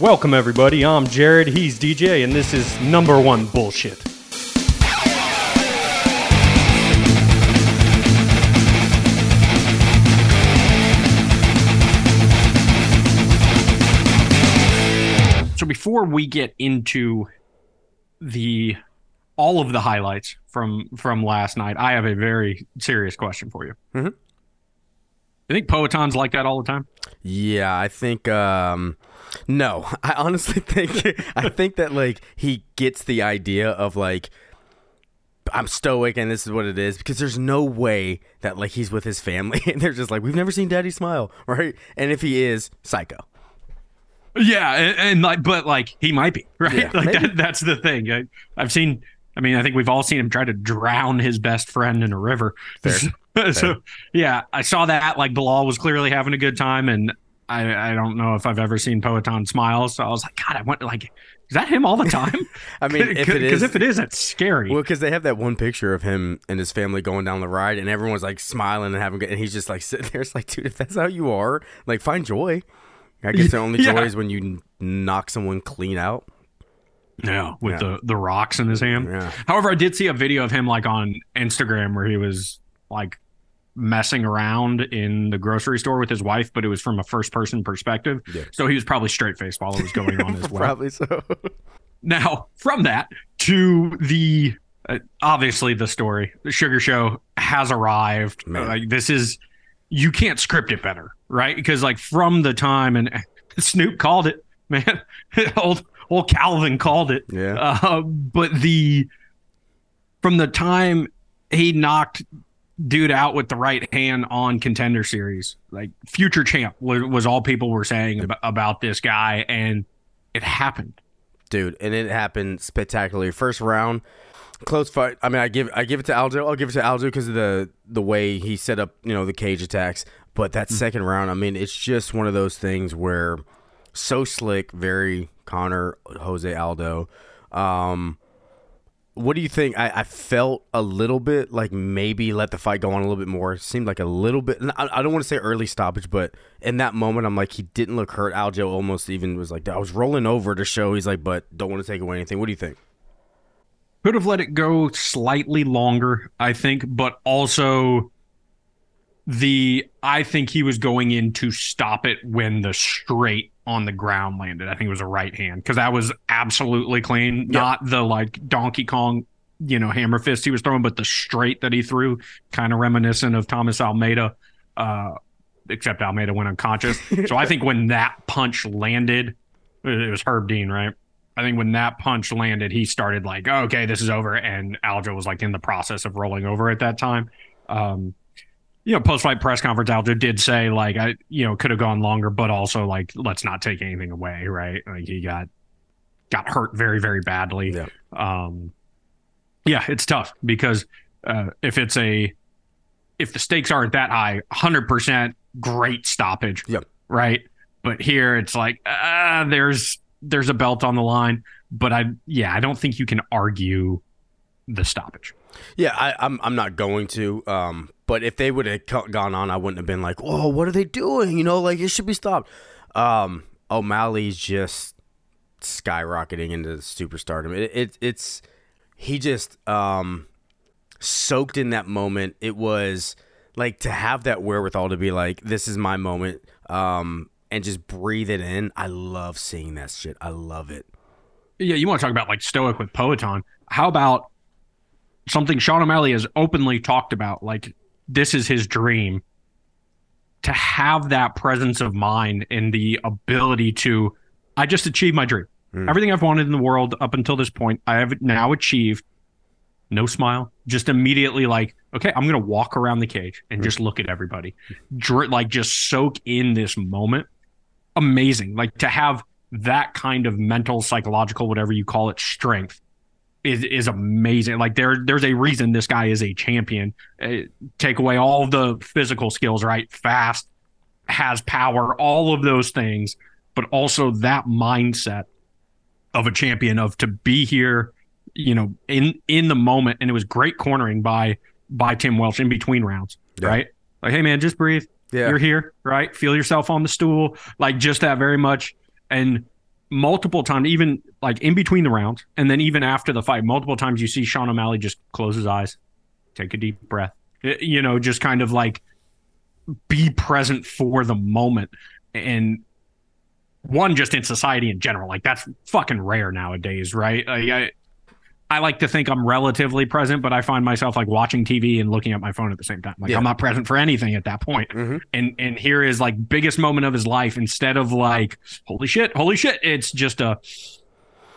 Welcome, everybody. I'm Jared. He's DJ, and this is number one bullshit. So before we get into the all of the highlights from from last night, I have a very serious question for you. Mhm. I think Poatan's like that all the time. Yeah, I think um no. I honestly think I think that like he gets the idea of like I'm stoic and this is what it is because there's no way that like he's with his family and they're just like we've never seen daddy smile, right? And if he is, psycho. Yeah, and, and like, but like he might be right. Yeah, like that, that's the thing. I, I've seen. I mean, I think we've all seen him try to drown his best friend in a river. So yeah, I saw that. Like Bilal was clearly having a good time, and I, I don't know if I've ever seen Poatan smile. So I was like, God, I want like, is that him all the time? I mean, if it because if it is, that's scary. Well, because they have that one picture of him and his family going down the ride, and everyone's like smiling and having good, and he's just like sitting there. It's like, dude, if that's how you are, like, find joy. I guess the only Yeah. joy is when you knock someone clean out. Yeah, with Yeah. the the rocks in his hand. Yeah. However, I did see a video of him like on Instagram where he was like messing around in the grocery store with his wife, but it was from a first person perspective. Yeah. So he was probably straight faced while it was going on as well. Probably so. Now, from that to the uh, obviously the story, the Suga Show has arrived. Like this is you can't script it better, right? Because like from the time and Snoop called it, man. old old Calvin called it. Yeah. Uh, but the from the time he knocked dude out with the right hand on contender series, like future champ was, was all people were saying about, about this guy, and it happened. dude, and it happened spectacularly. First round, close fight. I mean, I give I give it to Aljo. I'll give it to Aljo because of the the way he set up, you know, the cage attacks. But that second round, I mean, it's just one of those things where so slick, very Conor Jose Aldo. Um, what do you think? I, I felt a little bit like maybe let the fight go on a little bit more. Seemed like a little bit. I, I don't want to say early stoppage, but in that moment, I'm like he didn't look hurt. Aljo almost even was like I was rolling over to show. He's like, but don't want to take away anything. What do you think? could have let it go slightly longer, I think, but also the I think he was going in to stop it when the straight on the ground landed. I think it was a right hand because that was absolutely clean, not the like Donkey Kong, you know, hammer fist he was throwing, but the straight that he threw, kind of reminiscent of Thomas Almeida. Uh, except Almeida went unconscious. so I think when that punch landed, it was Herb Dean, right? I think when that punch landed, he started like, oh, okay, this is over. And Aljo was like in the process of rolling over at that time. Um, you know, post fight press conference, Aljo did say, like, I, you know, could have gone longer, but also, like, let's not take anything away, right? Like, he got, got hurt very, very badly. Yeah. Um, yeah, it's tough because uh, if it's a, if the stakes aren't that high, 100% great stoppage. Yep. Right. But here it's like, uh, there's, there's a belt on the line, but I, yeah, I don't think you can argue the stoppage. Yeah, I, I'm I'm not going to. Um, but if they would have gone on, I wouldn't have been like, "Whoa, what are they doing?" You know, like it should be stopped. Um, O'Malley's just skyrocketing into superstardom. It, it it's he just um soaked in that moment. It was like to have that wherewithal to be like, "This is my moment," um, and just breathe it in. I love seeing that shit. I love it. Yeah, you want to talk about like stoic with Poatan. How about something Sean O'Malley has openly talked about? Like, this is his dream to have that presence of mind and the ability to, I just achieved my dream. Mm. Everything I've wanted in the world up until this point, I have now achieved. No smile, just immediately like, okay, I'm gonna walk around the cage and just look at everybody, Dr- like just soak in this moment. Amazing, like to have that kind of mental, psychological, whatever you call it, strength is is amazing. Like there, there's a reason this guy is a champion. Uh, take away all the physical skills, right? Fast, has power, all of those things, but also that mindset of a champion of to be here, you know, in in the moment. And it was great cornering by by Tim Welch in between rounds, Yeah. right? Like, hey man, just breathe. Yeah. You're here, right? Feel yourself on the stool, like just that very much. And multiple times, even like in between the rounds, and then even after the fight, multiple times you see Sean O'Malley just close his eyes, take a deep breath, you know, just kind of like be present for the moment. And one, just in society in general, like that's fucking rare nowadays, right? Like, I, I like to think I'm relatively present, but I find myself like watching TV and looking at my phone at the same time. Like Yeah. I'm not present for anything at that point. Mhm. And and here is like biggest moment of his life. Instead of like holy shit, holy shit, it's just a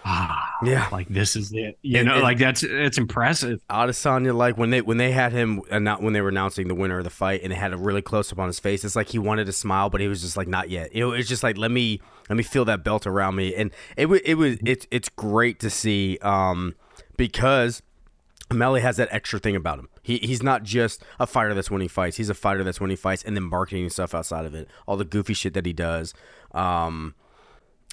ah Yeah. like this is it. You And- know, and- like that's it's impressive. Adesanya, like when they when they had him and not when they were announcing the winner of the fight and they had a really close up on his face, it's like he wanted to smile, but he was just like not yet. It was just like let me let me feel that belt around me, and it was it was it's it's great to see um because Melly has that extra thing about him. He he's not just a fighter that's winning fights. He's a fighter that's winning fights and then marketing stuff outside of it. All the goofy shit that he does. Um,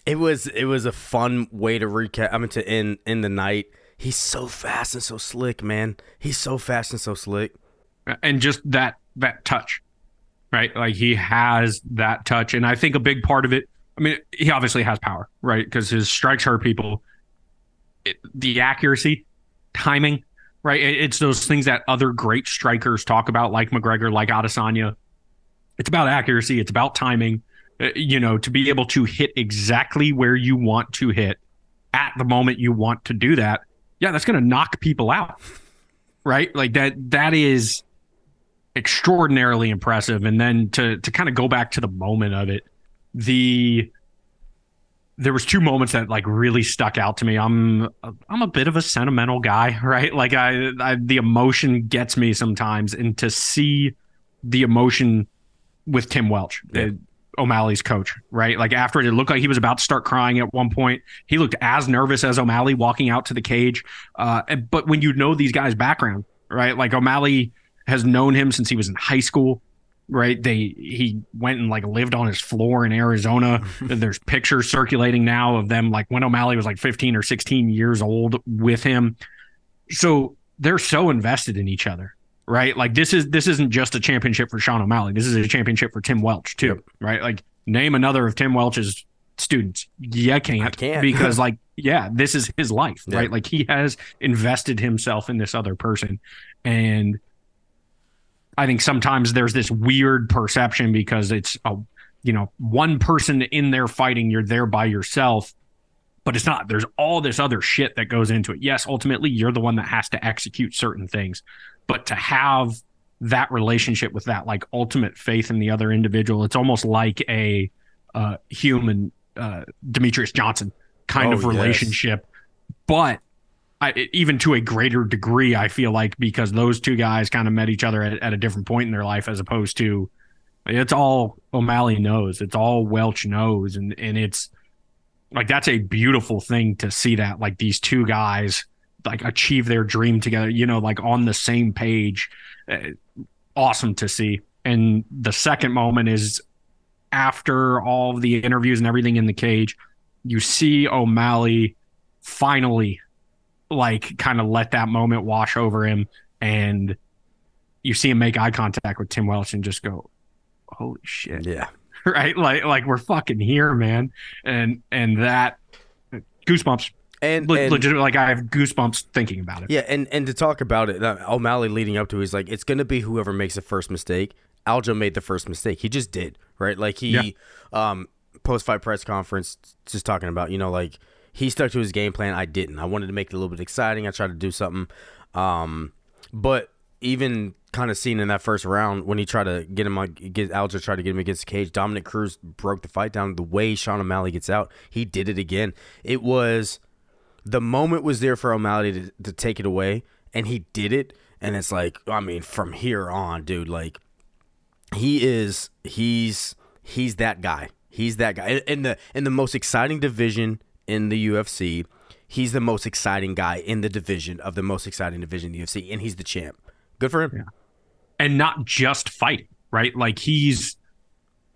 it was it was a fun way to recap. I mean to end in the night. He's so fast and so slick, man. He's so fast and so slick. and just that that touch right like he has that touch and i think a big part of it i mean he obviously has power right because his strikes hurt people it, the accuracy timing right? It- it's those things that other great strikers talk about like mcgregor like adesanya. It's about accuracy. It's about timing. Uh, you know to be able to hit exactly where you want to hit at the moment you want to do that yeah that's going to knock people out right? Like that that is extraordinarily impressive. And then to to kind of go back to the moment of it the there was two moments that like really stuck out to me i'm i'm a bit of a sentimental guy right like i, I the emotion gets me sometimes and to see the emotion with tim welch Yeah. uh, O'Malley's coach, right? Like after it, it looked like he was about to start crying at one point. He looked as nervous as O'Malley walking out to the cage. Uh, but when you know these guys' background, right? Like O'Malley has known him since he was in high school, right? They he went and like lived on his floor in Arizona. There's pictures circulating now of them like when O'Malley was like 15 or 16 years old with him. So they're so invested in each other, right? Like this is this isn't just a championship for Sean O'Malley. This is a championship for Tim Welch too, Yep. right? Like name another of Tim Welch's students. Yeah, can't, can't. because like yeah, this is his life, Yeah. right? Like he has invested himself in this other person, and I think sometimes there's this weird perception because it's a you know one person in there fighting, you're there by yourself. But it's not. There's all this other shit that goes into it. Yes, ultimately, you're the one that has to execute certain things but to have that relationship with that like ultimate faith in the other individual it's almost like a uh human uh demetrious johnson kind Oh, of yes. relationship but I, even to a greater degree i feel like because those two guys kind of met each other at, at a different point in their life as opposed to it's all o'malley knows. It's all welch knows. And and it's like that's a beautiful thing to see that like these two guys like achieve their dream together you know like on the same page. Uh, awesome to see. And the second moment is after all the interviews and everything in the cage you see o'malley finally like kind of let that moment wash over him and you see him make eye contact with tim welch and just go holy shit Yeah. right like like we're fucking here man and and that goosebumps And, Le- and legit like I have goosebumps thinking about it. yeah, and and to talk about it, uh, O'Malley leading up to, he's like, it's gonna be whoever makes the first mistake. Aljo made the first mistake. He just did, right? Like he, Yeah. um, post fight press conference, just talking about, you know, like he stuck to his game plan. I didn't. I wanted to make it a little bit exciting. I tried to do something, um, but even kind of seen in that first round when he tried to get him, get Aljo tried to get him against the cage. Dominick Cruz broke the fight down. The way Sean O'Malley gets out, he did it again. It was the moment was there for O'Malley to, to take it away, and he did it. And it's like, I mean, from here on, dude, like he is, he's he's that guy. He's that guy in the in the most exciting division in the UFC. He's the most exciting guy in the division of the most exciting division in the UFC, and he's the champ. Good for him. And not just fighting, right? Like he's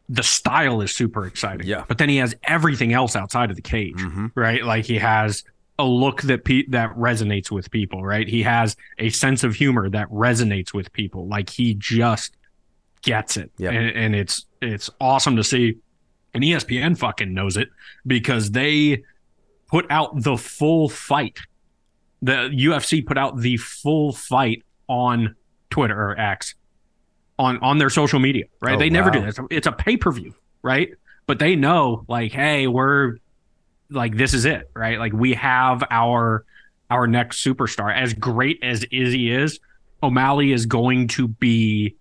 the style is super exciting. Yeah. But then he has everything else outside of the cage, Mhm. right? Like he has a look that pe- that resonates with people, right? He has a sense of humor that resonates with people. Like he just gets it, Yep. and, and it's it's awesome to see. And ESPN fucking knows it because they put out the full fight. The UFC put out the full fight on Twitter or X on on their social media, right? Oh, they never do this. It's a pay per view, right? But they know, like, hey, we're like this is it, right? Like we have our our next superstar. As great as Izzy is, O'Malley is going to be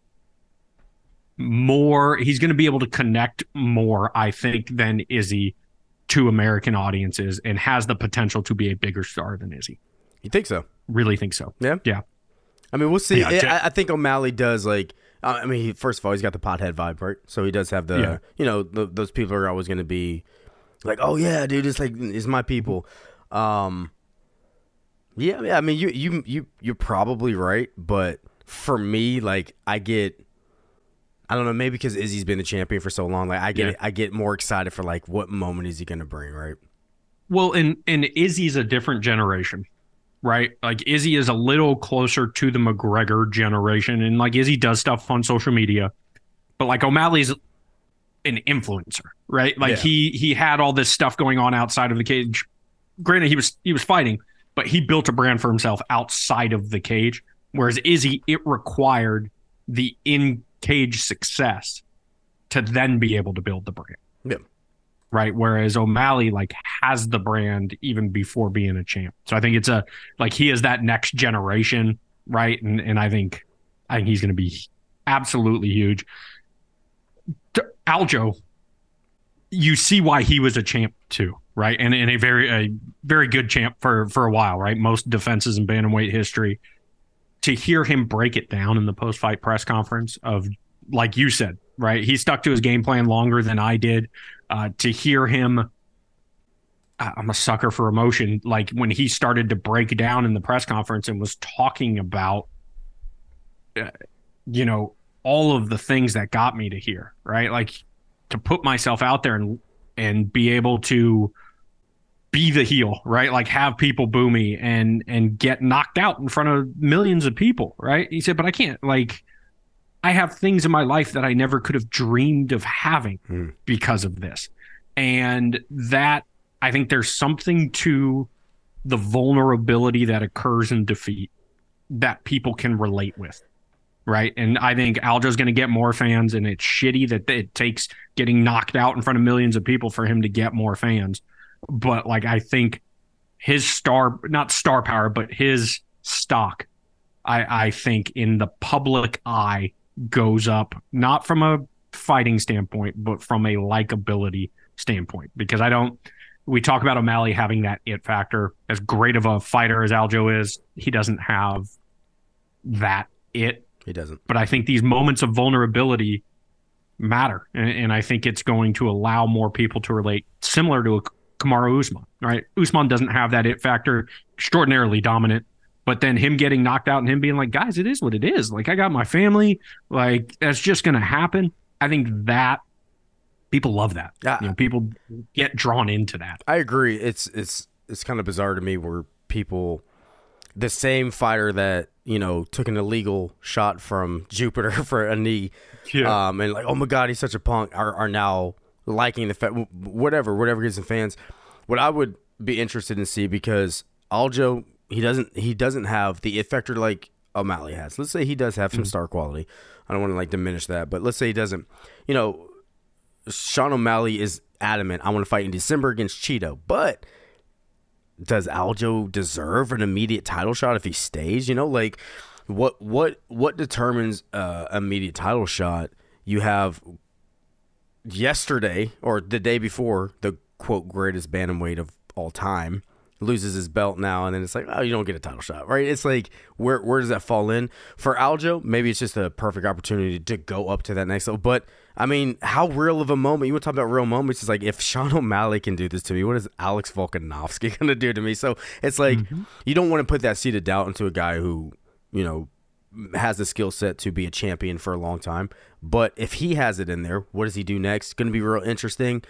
more. He's going to be able to connect more, I think, than Izzy to American audiences, and has the potential to be a bigger star than Izzy. You think so? Really think so. Yeah. Yeah. I mean, we'll see. Yeah, I- I, I think O'Malley does like. uh, I mean, he, first of all, he's got the pothead vibe, right? So he does have the. Yeah. You know, the, those people are always going to be like, "Oh yeah, dude, it's like it's my people." Um. Yeah, yeah. I mean, you you you you're probably right, but for me, like, I get. I don't know, maybe because Izzy's been the champion for so long, like I get Yeah. I get more excited for like what moment is he going to bring, right? Well, and and Izzy's a different generation, right? Like Izzy is a little closer to the McGregor generation, and like Izzy does stuff on social media, but like O'Malley's an influencer, right? Like Yeah. he he had all this stuff going on outside of the cage. Granted, he was he was fighting, but he built a brand for himself outside of the cage. Whereas Izzy, it required the in cage success to then be able to build the brand Yeah. right? Whereas O'Malley like has the brand even before being a champ. So I think it's a like he is that next generation, right? And and I think I think he's going to be absolutely huge. Aljo, you see why he was a champ too, right? And and a very a very good champ for for a while, right? Most defenses in bantamweight history. To hear him break it down in the post fight press conference of like you said, right? He stuck to his game plan longer than I did. Uh, to hear him i'm a sucker for emotion. Like when he started to break down in the press conference and was talking about uh, you know all of the things that got me to here right? Like to put myself out there and and be able to be the heel right? Like have people boo me and and get knocked out in front of millions of people right? He said but i can't like i have things in my life that i never could have dreamed of having Hmm. because of this. And that i think there's something to the vulnerability that occurs in defeat that people can relate with right? And i think aljo's going to get more fans and it's shitty that it takes getting knocked out in front of millions of people for him to get more fans but like i think his star not star power but his stock i i think in the public eye goes up not from a fighting standpoint but from a likability standpoint because i don't we talk about O'Malley having that it factor. As great of a fighter as Aljo is, he doesn't have that it. He doesn't. But I think these moments of vulnerability matter, and, and I think it's going to allow more people to relate, similar to a Kamaru Usman. Right? Usman doesn't have that it factor, extraordinarily dominant. But then him getting knocked out and him being like, guys, it is what it is. Like I got my family. Like that's just going to happen. I think that people love that. Yeah. You know, people get drawn into that. I agree. It's it's it's kind of bizarre to me where people, the same fighter that you know took an illegal shot from Jupiter for a knee, um, and like oh my god he's such a punk, are are now liking the fa- whatever whatever gets the fans. What I would be interested in see because Aljo he doesn't he doesn't have the it factor like O'Malley has. Let's say he does have some star quality. I don't want to like diminish that, but let's say he doesn't. You know, Sean O'Malley is adamant. I want to fight in December against Chito, but does Aljo deserve an immediate title shot if he stays? You know, like what what what determines uh, immediate title shot? You have yesterday or the day before the quote greatest bantamweight of all time loses his belt now and then it's like oh you don't get a title shot right? It's like where where does that fall in? For aljo maybe it's just a perfect opportunity to go up to that next level but i mean how real of a moment you want to talk about real moments it's like if sean o'malley can do this to me what is alex volkanovski going to do to me? So it's like mm-hmm. you don't want to put that seed of doubt into a guy who you know has the skill set to be a champion for a long time. But if he has it in there, what does he do next? Going to be real interesting.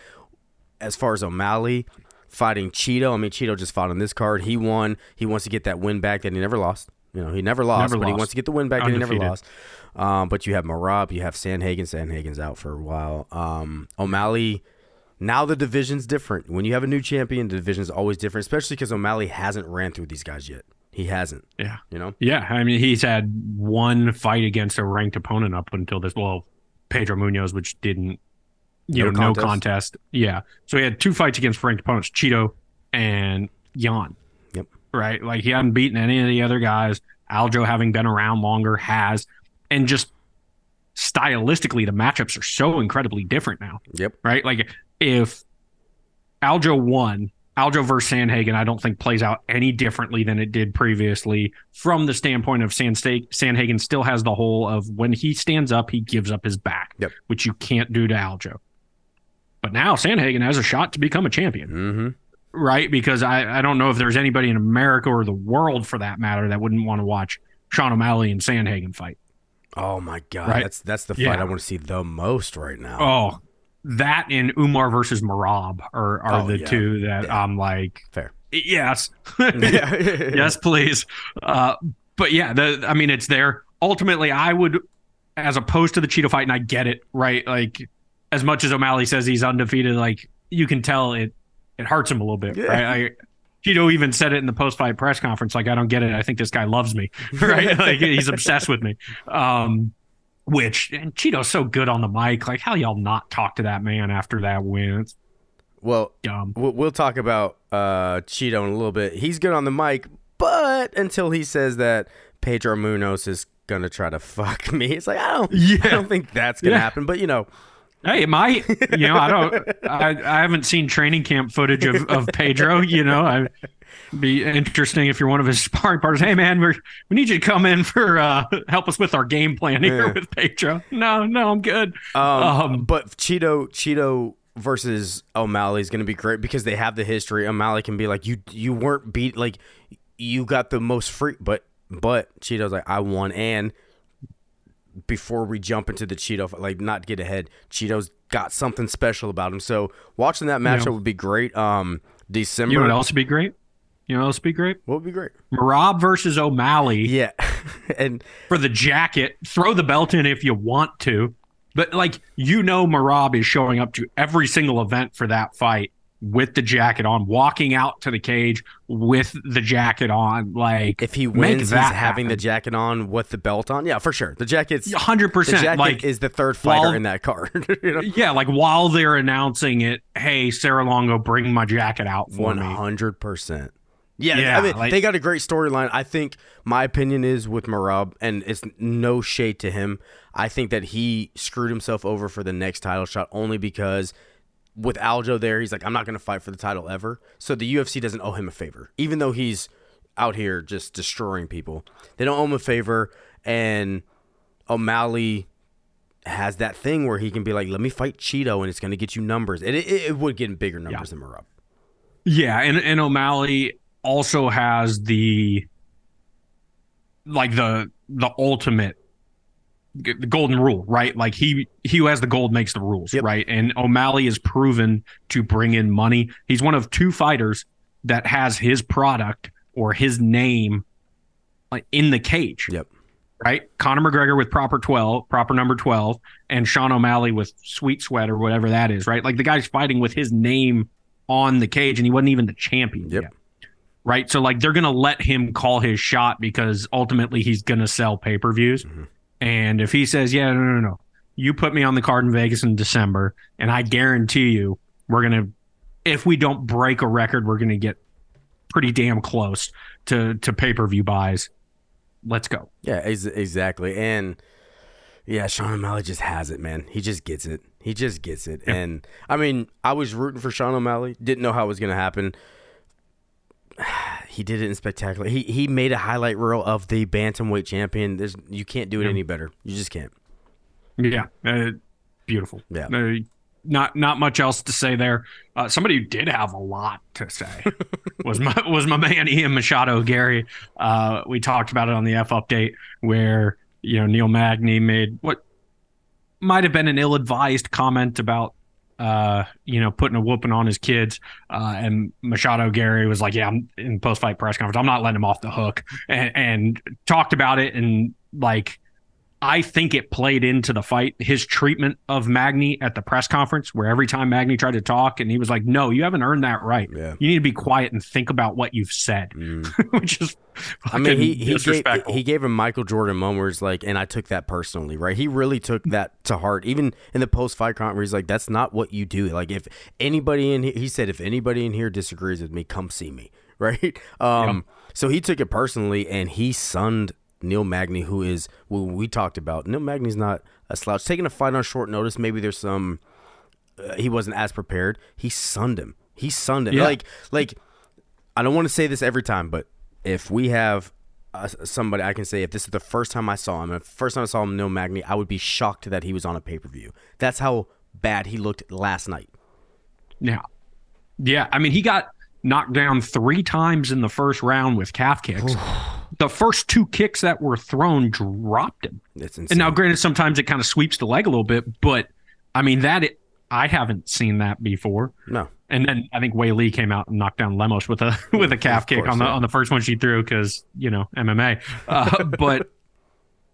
As far as O'Malley fighting Chito, I mean Chito just fought on this card. He won. He wants to get that win back that he never lost. You know, he never lost, Never but he wants to get the win back that he never lost. Um, but you have Merab, you have Sandhagen. Sandhagen's out for a while. Um, O'Malley. Now the division's different. When you have a new champion, the division's always different, especially because O'Malley hasn't ran through these guys yet. He hasn't. Yeah. You know? Yeah. I mean, he's had one fight against a ranked opponent up until this. Well, Pedro Munhoz, which didn't, you No know, contest. no contest. Yeah. So he had two fights against ranked opponents, Chito and Yan. Yep. Right. Like he hadn't beaten any of the other guys. Aljo, having been around longer, has. And just stylistically, the matchups are so incredibly different now. Yep. Right. Like if Aljo won, Aljo versus Sandhagen, I don't think plays out any differently than it did previously from the standpoint of Sandhagen still has the hole of when he stands up, he gives up his back, Yep. which you can't do to Aljo. But now Sandhagen has a shot to become a champion, Mm-hmm. right? Because I, I don't know if there's anybody in America or the world for that matter that wouldn't want to watch Sean O'Malley and Sandhagen fight. Oh my god, Right. that's that's the fight Yeah. I want to see the most right now. Oh, that and Umar versus Merab are, are Oh, the yeah. two that Yeah. I'm like, Fair. yes. yes. please. Uh, but yeah, the I mean, it's there. Ultimately, I would, as opposed to the Chito fight, and I get it, right? Like, as much as O'Malley says he's undefeated, like you can tell it it hurts him a little bit, Yeah. right? I, Chito even said it in the post fight press conference, like, I don't get it. I think this guy loves me, right? like he's obsessed with me. Um, which and Chito's so good on the mic. Like, how y'all not talk to that man after that win? It's Well, dumb. we'll, talk about uh, Chito in a little bit. He's good on the mic, but until he says that Pedro Munhoz is gonna try to fuck me, it's like I don't, I don't think that's gonna Yeah. happen. But you know, Hey, it might. You know, I don't. I, I haven't seen training camp footage of, of Pedro. You know, I be interesting if you're one of his sparring partners. Hey, man, we we need you to come in for uh, help us with our game plan here Yeah. with Pedro. No, no, I'm good. um, Um, but Chito, Chito versus O'Malley is gonna be great because they have the history. O'Malley can be like, you, you weren't beat, like you got the most free, but but Chito's like, I won, and before we jump into the Chito, like not get ahead, Chito's got something special about him. So watching that matchup would be great. Um, December, You know what else would be great? You know what else would be great? what would be great? Merab versus O'Malley Yeah, and for the jacket. Throw the belt in if you want to, but like you know, Merab is showing up to every single event for that fight with the jacket on, walking out to the cage with the jacket on. Like if he wins, he's having the jacket on with the belt on. Yeah, for sure. The jacket's hundred percent. jacket Like is the third fighter while- in that card. you know? yeah, like while they're announcing it, hey, Sarah Longo, bring my jacket out for One me. hundred percent. Yeah, Yeah, I mean like- they got a great storyline. I think my opinion is with Merab, and it's no shade to him. I think that he screwed himself over for the next title shot only because with Aljo there, he's like, I'm not going to fight for the title ever. So the UFC doesn't owe him a favor, even though he's out here just destroying people. They don't owe him a favor, and O'Malley has that thing where he can be like, "Let me fight Chito, and it's going to get you numbers." It, it, it would get bigger numbers than Merab. Yeah, and and O'Malley also has the like the the ultimate the golden rule, right? Like he he who has the gold makes the rules, Yep. right? And O'Malley is proven to bring in money. He's one of two fighters that has his product or his name like in the cage. Yep. Right? Conor McGregor with proper 12, proper number 12, and Sean O'Malley with sweet sweat or whatever that is, right? Like the guy's fighting with his name on the cage and he wasn't even the champion Yep. yet. Right? So like they're going to let him call his shot because ultimately he's going to sell pay-per-views. Mhm. And if he says, "Yeah, no, no, no. You put me on the card in Vegas in December and I guarantee you we're going to if we don't break a record, we're going to get pretty damn close to to pay-per-view buys. Let's go. Yeah, ex- exactly. And yeah, Sean O'Malley just has it, man. He just gets it. He just gets it. Yeah. And I mean, I was rooting for Sean O'Malley. Didn't know how it was going to happen. He did it in spectacular. He he made a highlight reel of the bantamweight champion. There's you can't do it Yeah. any better. You just can't. Yeah, uh, beautiful. Yeah. Uh, not not much else to say there. Uh, somebody who did have a lot to say was my was my man Ian Machado Garry. Uh, we talked about it on the F update where you know Neil Magny made what might have been an ill-advised comment about uh, you know putting a whooping on his kids, uh, and Machado Garry was like, "Yeah, I'm in post-fight press conference. I'm not letting him off the hook," and, and talked about it and like I think it played into the fight. His treatment of Magny at the press conference, where every time Magny tried to talk, and he was like, "No, you haven't earned that right. Yeah. You need to be quiet and think about what you've said," which is, I mean, he he gave, he gave a Michael Jordan moment where it's like, and I took that personally, right? He really took that to heart. Even in the post fight conference, he's like, "That's not what you do." Like, if anybody in here, he said, if anybody in here disagrees with me, come see me, right? Um, so he took it personally, and he sunned Neil Magny, who is who we talked about. Neil Magny's not a slouch. Taking a fight on short notice, maybe there's some. Uh, he wasn't as prepared. He sunned him. He sunned him. Yeah. Like, like I don't want to say this every time, but if we have uh, somebody, I can say if this is the first time I saw him, if the first time I saw him, Neil Magny, I would be shocked that he was on a pay per view. That's how bad he looked last night. Yeah. Yeah. I mean, he got knocked down three times in the first round with calf kicks. The first two kicks that were thrown dropped him. It's insane. And now, granted, sometimes it kind of sweeps the leg a little bit, but I mean, that it, I haven't seen that before. no, And then I think Weili came out and knocked down Lemos with a with a calf kick on the yeah. on the first one she threw because you know MMA. Uh, but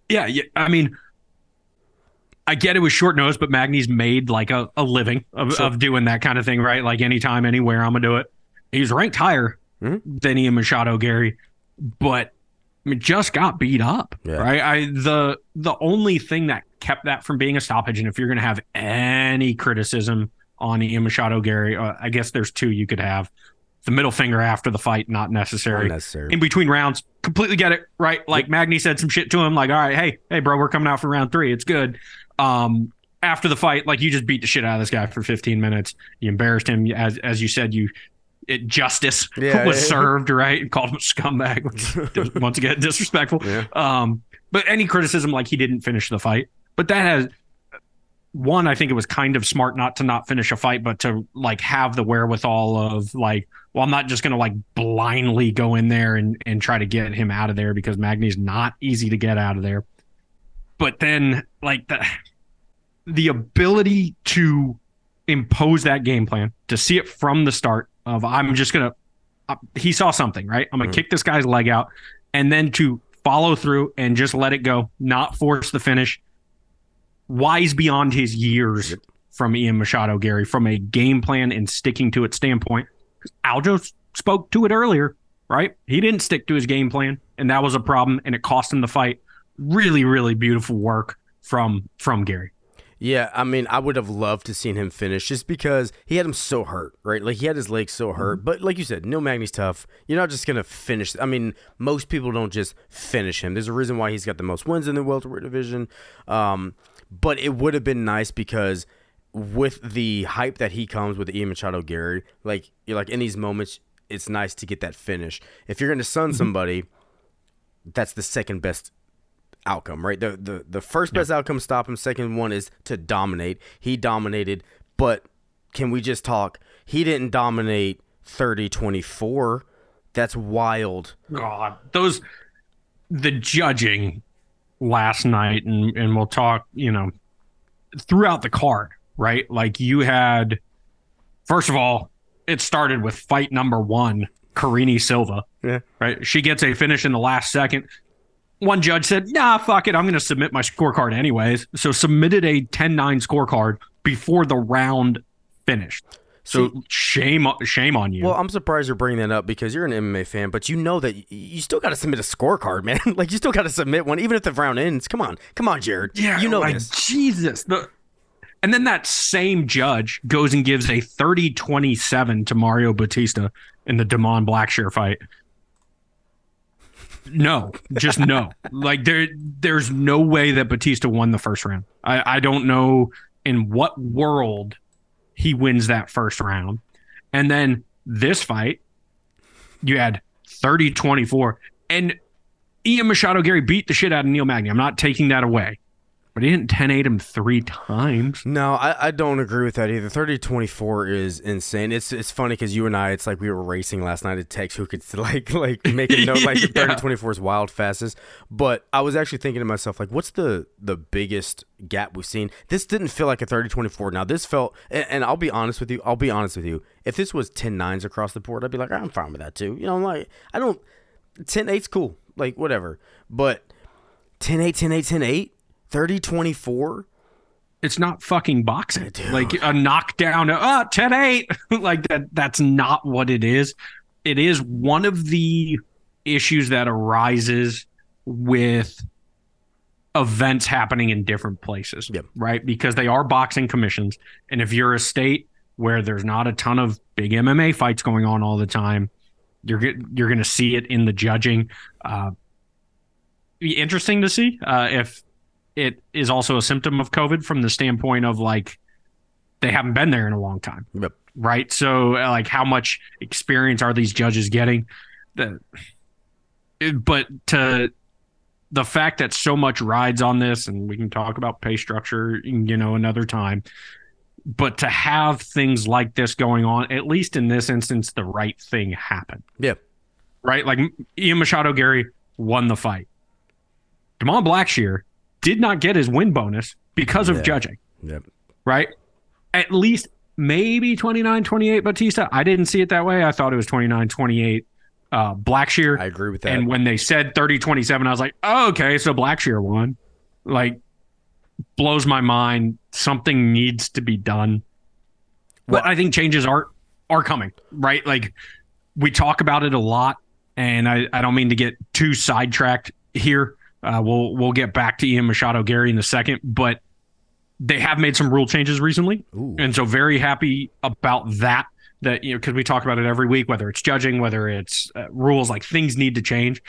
yeah, yeah, I mean, I get it was short nose, but Magny's made like a, a living of, Sure. of doing that kind of thing, right? Like anytime, anywhere, I'm gonna do it. He's ranked higher Mhm. than Ian Machado, Garry, but I mean, just got beat up, Yeah. right? I the the only thing that kept that from being a stoppage, and if you're gonna have any criticism on Ian Machado, Garry, uh, I guess there's two you could have. The middle finger after the fight, not necessary unnecessary. in between rounds. Completely get it, right? Like Magny said some shit to him, like, all right, hey, hey, bro, we're coming out for round three. It's good. Um, after the fight, like you just beat the shit out of this guy for 15 minutes. You embarrassed him, as as you said, you it, justice Yeah, was yeah, yeah. served, right? And called him a scumbag, once again disrespectful. Yeah. Um, but any criticism like he didn't finish the fight, but that has one. I think it was kind of smart not to not finish a fight, but to like have the wherewithal of like, well, I'm not just gonna like blindly go in there and and try to get him out of there because Magny's not easy to get out of there. But then like the the ability to impose that game plan, to see it from the start of I'm just gonna uh, he saw something, right? I'm gonna Mhm. kick this guy's leg out, and then to follow through and just let it go, not force the finish. Wise beyond his years Yep. from Ian Machado, Garry, from a game plan and sticking to it standpoint. Aljo spoke to it earlier, right? He didn't stick to his game plan, and that was a problem, and it cost him the fight. Really, really beautiful work from from Garry. Yeah, I mean, I would have loved to seen him finish just because he had him so hurt, right? Like he had his legs so hurt. But like you said, no Magny's tough. You're not just gonna finish. I mean, most people don't just finish him. There's a reason why he's got the most wins in the welterweight division. Um, but it would have been nice because with the hype that he comes with Ian Machado Garry, like you're like in these moments, it's nice to get that finish. If you're gonna sun somebody, that's the second best outcome, right? The the the first best outcome stop him. Second one is to dominate. He dominated, but can we just talk? He didn't dominate 30-24. That's wild. God, those the judging last night, and and we'll talk. You know, throughout the card, right? Like you had, first of all, it started with fight number one, Karine Silva. Yeah. Right. She gets a finish in the last second. One judge said, "Nah, fuck it. I'm going to submit my scorecard anyways." So submitted a 10-9 scorecard before the round finished. So See- shame, shame on you. Well, I'm surprised you're bringing that up because you're an MMA fan, but you know that you still got to submit a scorecard, man. like you still got to submit one, even if the round ends. Come on, come on, Jared. Yeah, you know like, this. Jesus. The and then that same judge goes and gives a 30-27 to Mario Bautista in the Da'Mon Blackshear fight. No, just no. like there there's no way that Bautista won the first round. I, I don't know in what world he wins that first round. And then this fight, you had 30-24. And Ian Machado Garry beat the shit out of Neil Magny. I'm not taking that away. But he didn't 10-8 him three times. No, I, I don't agree with that either. 30-24 is insane. It's it's funny because you and I, it's like we were racing last night at text who could like like make a note like Yeah. 30-24 is wild fastest. But I was actually thinking to myself like, what's the the biggest gap we've seen? This didn't feel like a 30-24. Now this felt, and, and I'll be honest with you. I'll be honest with you. If this was 10-9s across the board, I'd be like, I'm fine with that too. You know, I'm like I don't 10-8's cool, like whatever. But 10-8, 10-8, 10-8 30 24? It's not fucking boxing. Dude. Like a knockdown, uh, 10 8. like that, that's not what it is. It is one of the issues that arises with events happening in different places. Yep. Right. Because they are boxing commissions. And if you're a state where there's not a ton of big MMA fights going on all the time, you're you're going to see it in the judging. Uh, be interesting to see uh, if it is also a symptom of COVID from the standpoint of like they haven't been there in a long time, Yep. right? So uh, like how much experience are these judges getting? The but to the fact that so much rides on this, and we can talk about pay structure, you know, another time. But to have things like this going on, at least in this instance, the right thing happened Yeah. right? Like Ian Machado Garry won the fight. Da'Mon Blackshear did not get his win bonus because of Yeah. judging, Yep. right? At least maybe 29 28 Bautista. I didn't see it that way. I thought it was 29 28 uh, Blackshear. I agree with that. And when they said 30 27, I was like, oh, okay, so Blackshear won. Like, blows my mind. Something needs to be done. But I think changes are are coming, right? Like we talk about it a lot, and I, I don't mean to get too sidetracked here. Uh, we'll we'll get back to Ian Machado Garry in a second, but they have made some rule changes recently, Ooh. and so very happy about that. That you know, because we talk about it every week, whether it's judging, whether it's uh, rules, like things need to change,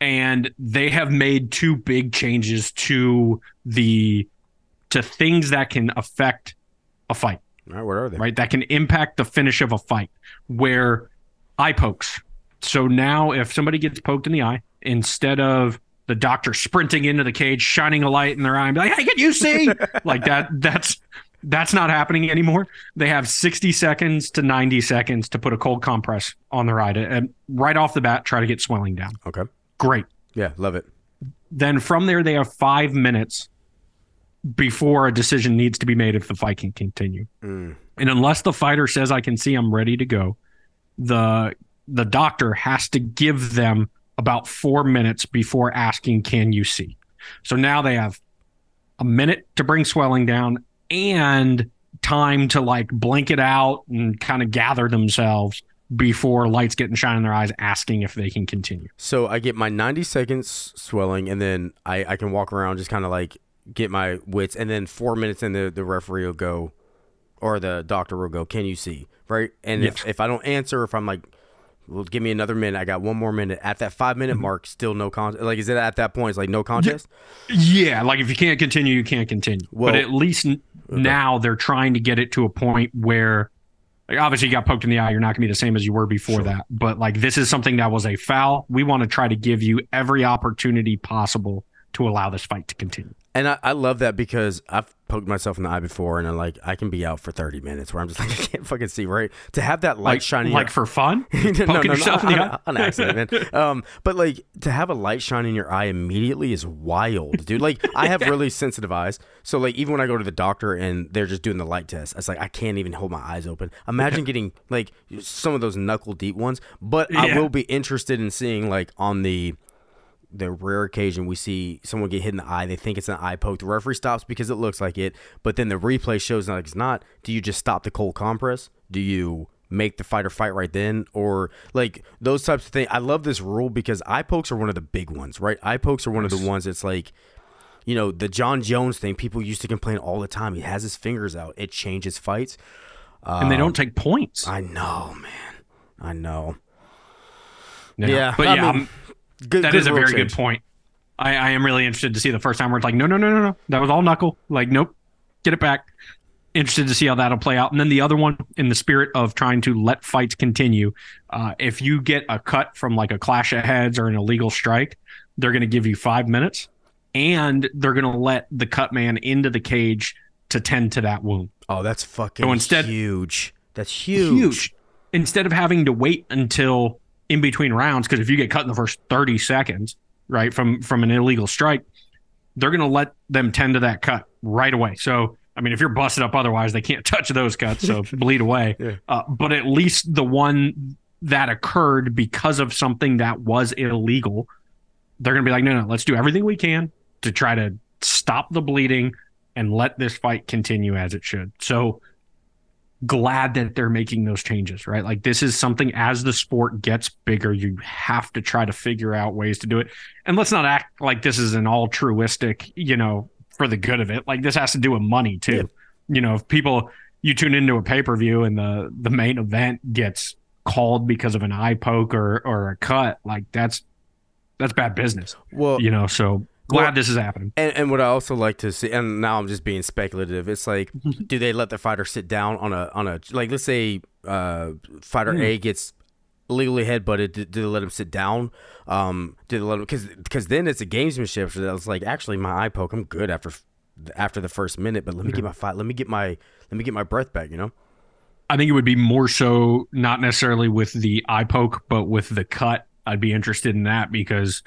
and they have made two big changes to the to things that can affect a fight All right, what are they? right? That can impact the finish of a fight where eye pokes. So now if somebody gets poked in the eye, instead of the doctor sprinting into the cage, shining a light in their eye and be like, Hey, can you see? like that, that's that's not happening anymore. They have 60 seconds to 90 seconds to put a cold compress on their eye to, and right off the bat, try to get swelling down. Okay. Great. Yeah, love it. Then from there, they have five minutes before a decision needs to be made if the fight can continue. Mm. And unless the fighter says I can see I'm ready to go, the the doctor has to give them about 4 minutes before asking can you see. So now they have a minute to bring swelling down and time to like blink it out and kind of gather themselves before lights get and shine in their eyes asking if they can continue. So I get my 90 seconds swelling, and then I, I can walk around, just kind of like get my wits, and then four minutes in, the, the referee will go, or the doctor will go, Can you see? Right? And if, if I don't answer, if I'm like, well, give me another minute. I got one more minute. At that five minute Mm-hmm. mark, still no contest. Like, is it at that point? It's like no contest? Yeah, like if you can't continue, you can't continue. Well- but at least n- now they're trying to get it to a point where, like, obviously, you got poked in the eye. You're not going to be the same as you were before Sure. that. But like, this is something that was a foul. We want to try to give you every opportunity possible to allow this fight to continue. And I, I love that because I've poked myself in the eye before, and I'm like, I can be out for 30 minutes where I'm just like, I can't fucking see, right? To have that light Like, shining. like for fun, poking no, no, yourself in the eye. on accident, man. Um, but like to have a light shine in your eye immediately is wild, dude. Like I have really sensitive eyes, so like even when I go to the doctor and they're just doing the light test, it's like I can't even hold my eyes open. Imagine getting like some of those knuckle deep ones. But I will be interested in seeing like on the the rare occasion we see someone get hit in the eye, they think it's an eye poke. The referee stops because it looks like it, but then the replay shows like it's not. Do you just stop the cold compress? Do you make the fighter fight right then? Or like those types of things. I love this rule because eye pokes are one of the big ones, right? Eye pokes are one of the ones that's like, you know, the John Jones thing. People used to complain all the time. He has his fingers out. It changes fights. and they don't take points. I know, man. I know. Yeah. yeah, but I yeah, mean, um, Good, that good is a very change. good point. I, I am really interested to see the first time where it's like, no, no, no, no, no, that was all knuckle. Like, nope, get it back. Interested to see how that'll play out. And then the other one, in the spirit of trying to let fights continue, uh, if you get a cut from like a clash of heads or an illegal strike, they're going to give you five minutes, and they're going to let the cut man into the cage to tend to that wound. Oh, that's fucking So instead- huge. That's huge. Instead of having to wait until in between rounds, because if you get cut in the first 30 seconds, right, from from an illegal strike, they're gonna let them tend to that cut right away. So I mean, if you're busted up otherwise, they can't touch those cuts, so bleed away. Yeah. Uh, but at least the one that occurred because of something that was illegal, they're gonna be like, no, no, let's do everything we can to try to stop the bleeding and let this fight continue as it should. So glad that they're making those changes, right? Like this is something as the sport gets bigger, you have to try to figure out ways to do it. And let's not act like this is an altruistic, you know, for the good of it. Like this has to do with money too. Yeah. You know, if people you tune into a pay-per-view and the the main event gets called because of an eye poke or or a cut, like that's that's bad business. Well, you know, so glad well, this is happening. And, and what I also like to see, and now I'm just being speculative. It's like, do they let the fighter sit down on a on a like let's say uh, fighter mm. A gets legally headbutted? Do, do they let him sit down? Um, do they let him because because then it's a gamesmanship. So that was like actually my eye poke. I'm good after after the first minute, but let me get my fight. Let me get my let me get my breath back. You know. I think it would be more so not necessarily with the eye poke, but with the cut. I'd be interested in that because,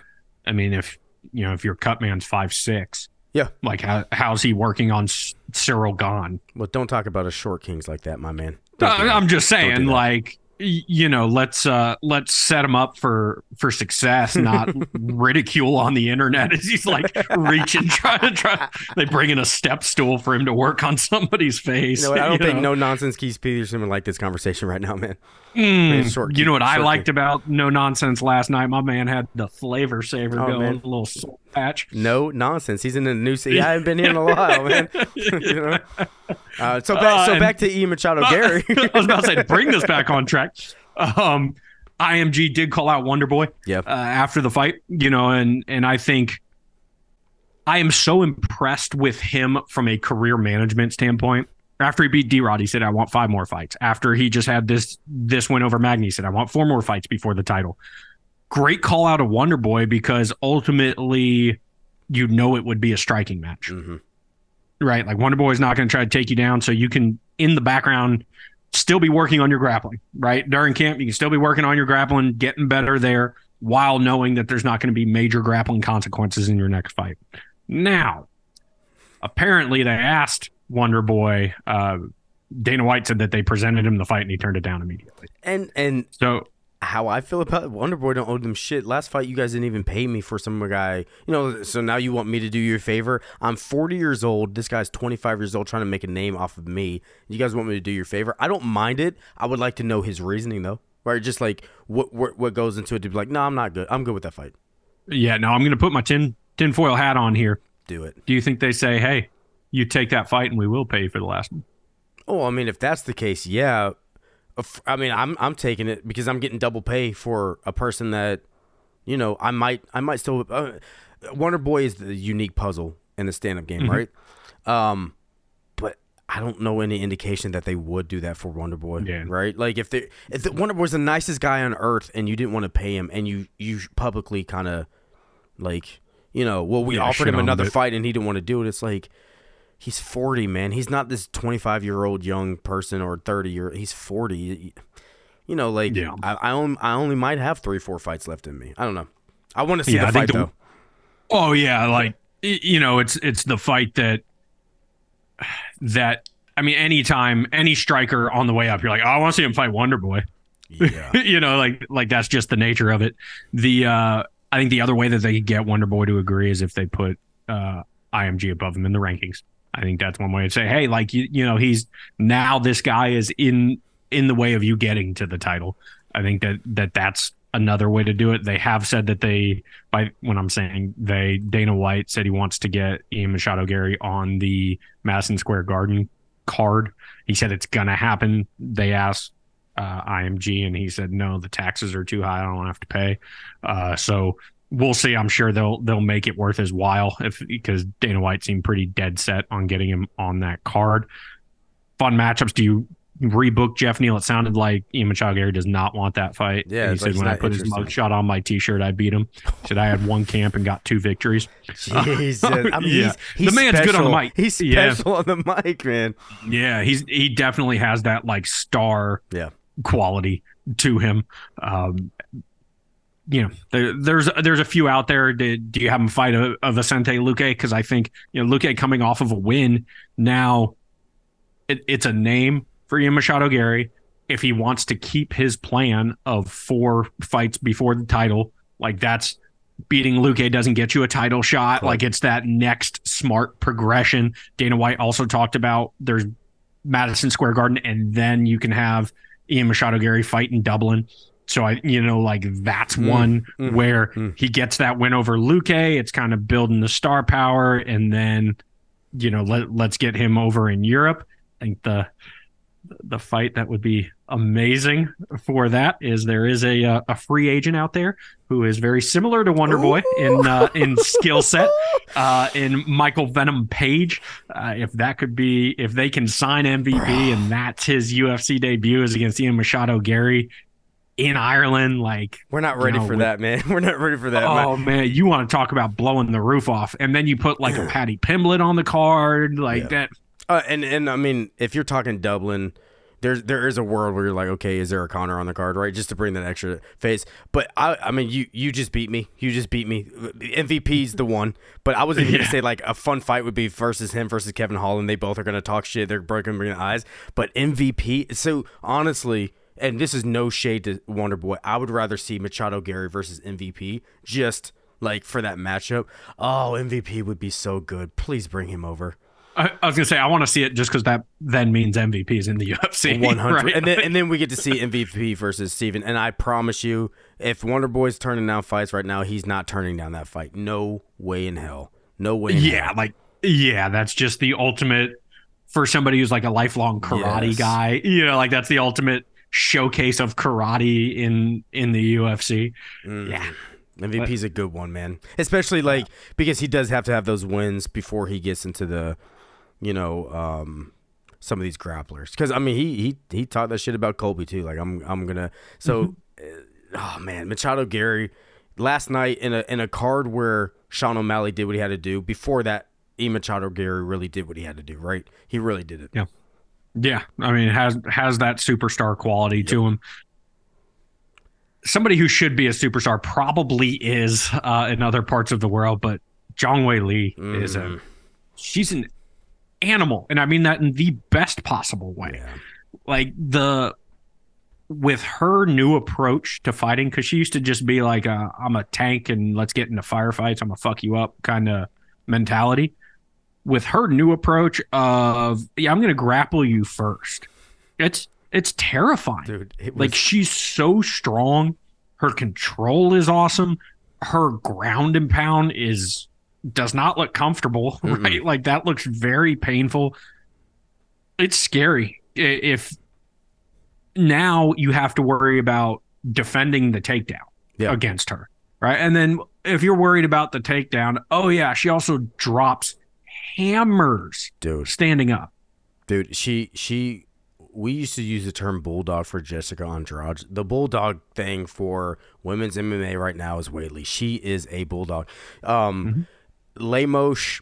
I mean, if you know, if your cut man's five six, yeah, like how how's he working on Cyril Gane? Well, don't talk about a short kings like that, my man. Uh, I'm just saying, like you know let's uh let's set him up for for success not ridicule on the internet as he's like reaching trying to try they bring in a step stool for him to work on somebody's face you know, i don't think no nonsense keith peterson would like this conversation right now man Mm, you know what I liked about No Nonsense last night? My man had the flavor saver oh, going, man. a little soul patch. No nonsense. He's in a new city. I haven't been here in a while, man. you know? uh, so back, uh, so back to Ian Machado uh, Garry. I was about to say, bring this back on track. Um, IMG did call out Wonder Boy. Yeah. Uh, after the fight, you know, and and I think I am so impressed with him from a career management standpoint after he beat D-Rod, he said, "I want five more fights." After he just had this this win over Magny, he said, "I want four more fights before the title." Great call out of Wonder Boy because ultimately, you know, it would be a striking match, mm-hmm. right? Like Wonder Boy is not going to try to take you down, so you can in the background still be working on your grappling, right? During camp, you can still be working on your grappling, getting better there, while knowing that there's not going to be major grappling consequences in your next fight. Now, apparently, they asked Wonder Boy. Uh, Dana White said that they presented him the fight and he turned it down immediately. And and so how I feel about Wonder Boy don't owe them shit. Last fight you guys didn't even pay me for some guy. You know, so now you want me to do you a favor. I'm 40 years old. This guy's 25 years old trying to make a name off of me. You guys want me to do your favor? I don't mind it. I would like to know his reasoning though. Right? Just like what what, what goes into it to be like, no, I'm not good. I'm good with that fight. Yeah, no, I'm gonna put my tin tinfoil hat on here. Do it. Do you think they say, hey, you take that fight and we will pay you for the last one. Oh, I mean, if that's the case, yeah. I mean, I'm I'm taking it because I'm getting double pay for a person that, you know, I might I might still. Uh, Wonder Boy is the unique puzzle in the stand up game, mm-hmm. right? Um, but I don't know any indication that they would do that for Wonder Boy, yeah. right? Like if they if the Wonder Boy's the nicest guy on earth and you didn't want to pay him and you you publicly kind of like you know, well, we yeah, offered him another fight and he didn't want to do it. It's like he's 40, man. He's not this 25 year old young person or 30 year. He's 40. You know, like yeah. I, I only I only might have three four fights left in me. I don't know. I want to see yeah, the fight the, though. Oh yeah, like you know, it's it's the fight that that I mean, anytime any striker on the way up, you're like, oh, I want to see him fight Wonder Boy. Yeah. you know, like like that's just the nature of it. The uh I think the other way that they could get Wonder Boy to agree is if they put uh IMG above him in the rankings. I think that's one way to say, hey, like you, you know, he's now this guy is in in the way of you getting to the title. I think that that that's another way to do it. They have said that they, by when I'm saying they, Dana White said he wants to get Ian Machado Garry on the Madison Square Garden card. He said it's gonna happen. They asked uh, IMG, and he said no, the taxes are too high. I don't have to pay. Uh, so we'll see. I'm sure they'll they'll make it worth his while if because Dana White seemed pretty dead set on getting him on that card. Fun matchups. Do you rebook Geoff Neal? It sounded like Ian Machado Garry does not want that fight. Yeah, he said when I put his mugshot on my T-shirt, I beat him. He said I had one camp and got two victories. Jesus, I mean, yeah. he's, he's the man's special. good on the mic. He's special yeah. on the mic, man. Yeah, he's he definitely has that like star yeah quality to him. Um, you know, there, there's there's a few out there. Did do you have him fight a, a Vicente Luque? Because I think you know Luque coming off of a win now, it, it's a name for Ian Machado Garry. If he wants to keep his plan of four fights before the title, like that's beating Luque doesn't get you a title shot. Like it's that next smart progression. Dana White also talked about there's Madison Square Garden, and then you can have Ian Machado Garry fight in Dublin. So I, you know, like that's Mm, one mm, where mm. he gets that win over Luque. It's kind of building the star power, and then, you know, let let's get him over in Europe. I think the the fight that would be amazing for that is there is a uh, a free agent out there who is very similar to Wonder Boy in uh, in skill set uh, in Michael Venom Page. Uh, if that could be if they can sign MVP and that's his UFC debut is against Ian Machado Garry in Ireland, like We're not you ready know, for with- that, man. We're not ready for that. Oh man, you want to talk about blowing the roof off, and then you put like a Paddy Pimblett on the card, like Yeah. that. Uh, and and I mean, if you're talking Dublin, there's there is a world where you're like, okay, is there a Conor on the card, right? Just to bring that extra face. But I, I mean, you you just beat me. You just beat me. MVP's the one. But I was even Yeah. gonna say like a fun fight would be versus him versus Kevin Holland. They both are gonna talk shit. They're broken bring eyes. But MVP. So honestly. And this is no shade to Wonder Boy. I would rather see Machado Garry versus MVP just like for that matchup. Oh, MVP would be so good. Please bring him over. I, I was gonna say I want to see it just because that then means MVP is in the UFC. One hundred, right? and then and then we get to see MVP versus Steven. And I promise you, if Wonder Boy's turning down fights right now, he's not turning down that fight. No way in hell. No way. In yeah, hell. like yeah, that's just the ultimate for somebody who's like a lifelong karate Yes. guy. You know, like that's the ultimate showcase of karate in in the UFC. Mm. Yeah. MVP's a good one, man. Especially like because he does have to have those wins before he gets into the, you know, um, some of these grapplers. Because I mean, he he he taught that shit about Colby too. Like I'm I'm gonna so, Mm-hmm. uh, oh man, Machado Garry last night in a in a card where Sean O'Malley did what he had to do. Before that, E Machado Garry really did what he had to do. Right, he really did it. Yeah. Yeah, I mean, has has that superstar quality to him. Somebody who should be a superstar probably is uh, in other parts of the world, but Zhang Weili is a Mhm. she's an animal, and I mean that in the best possible way. Yeah. Like the with her new approach to fighting, because she used to just be like, i "I'm a tank and let's get into firefights. I'm gonna fuck you up" kind of mentality with her new approach of yeah i'm gonna grapple you first. It's it's terrifying. Dude. It was, like she's so strong. Her control is awesome. Her ground and pound is does not look comfortable Mm-mm. right? Like that looks very painful. It's scary. If now you have to worry about defending the takedown Yeah. against her right? And then if you're worried about the takedown oh yeah she also drops hammers dude. standing up Dude, she she we used to use the term bulldog for Jessica Andrade. The bulldog thing for women's MMA right now is Weili. She is a bulldog. Um Lemos,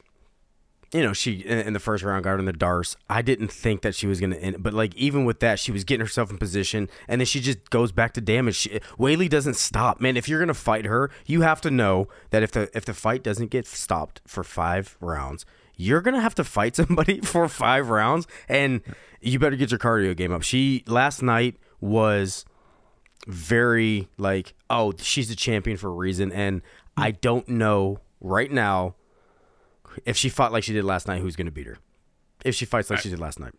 you know, she in, in the first round got her in the darts. I didn't think that she was gonna end, but like even with that, she was getting herself in position, and then she just goes back to damage. She, Weili doesn't stop, man. If you're gonna fight her, you have to know that if the if the fight doesn't get stopped for five rounds, you're gonna have to fight somebody for five rounds, and you better get your cardio game up. She last night was very like, oh, she's the champion for a reason, and I don't know right now if she fought like she did last night, who's going to beat her? If she fights like she did last night,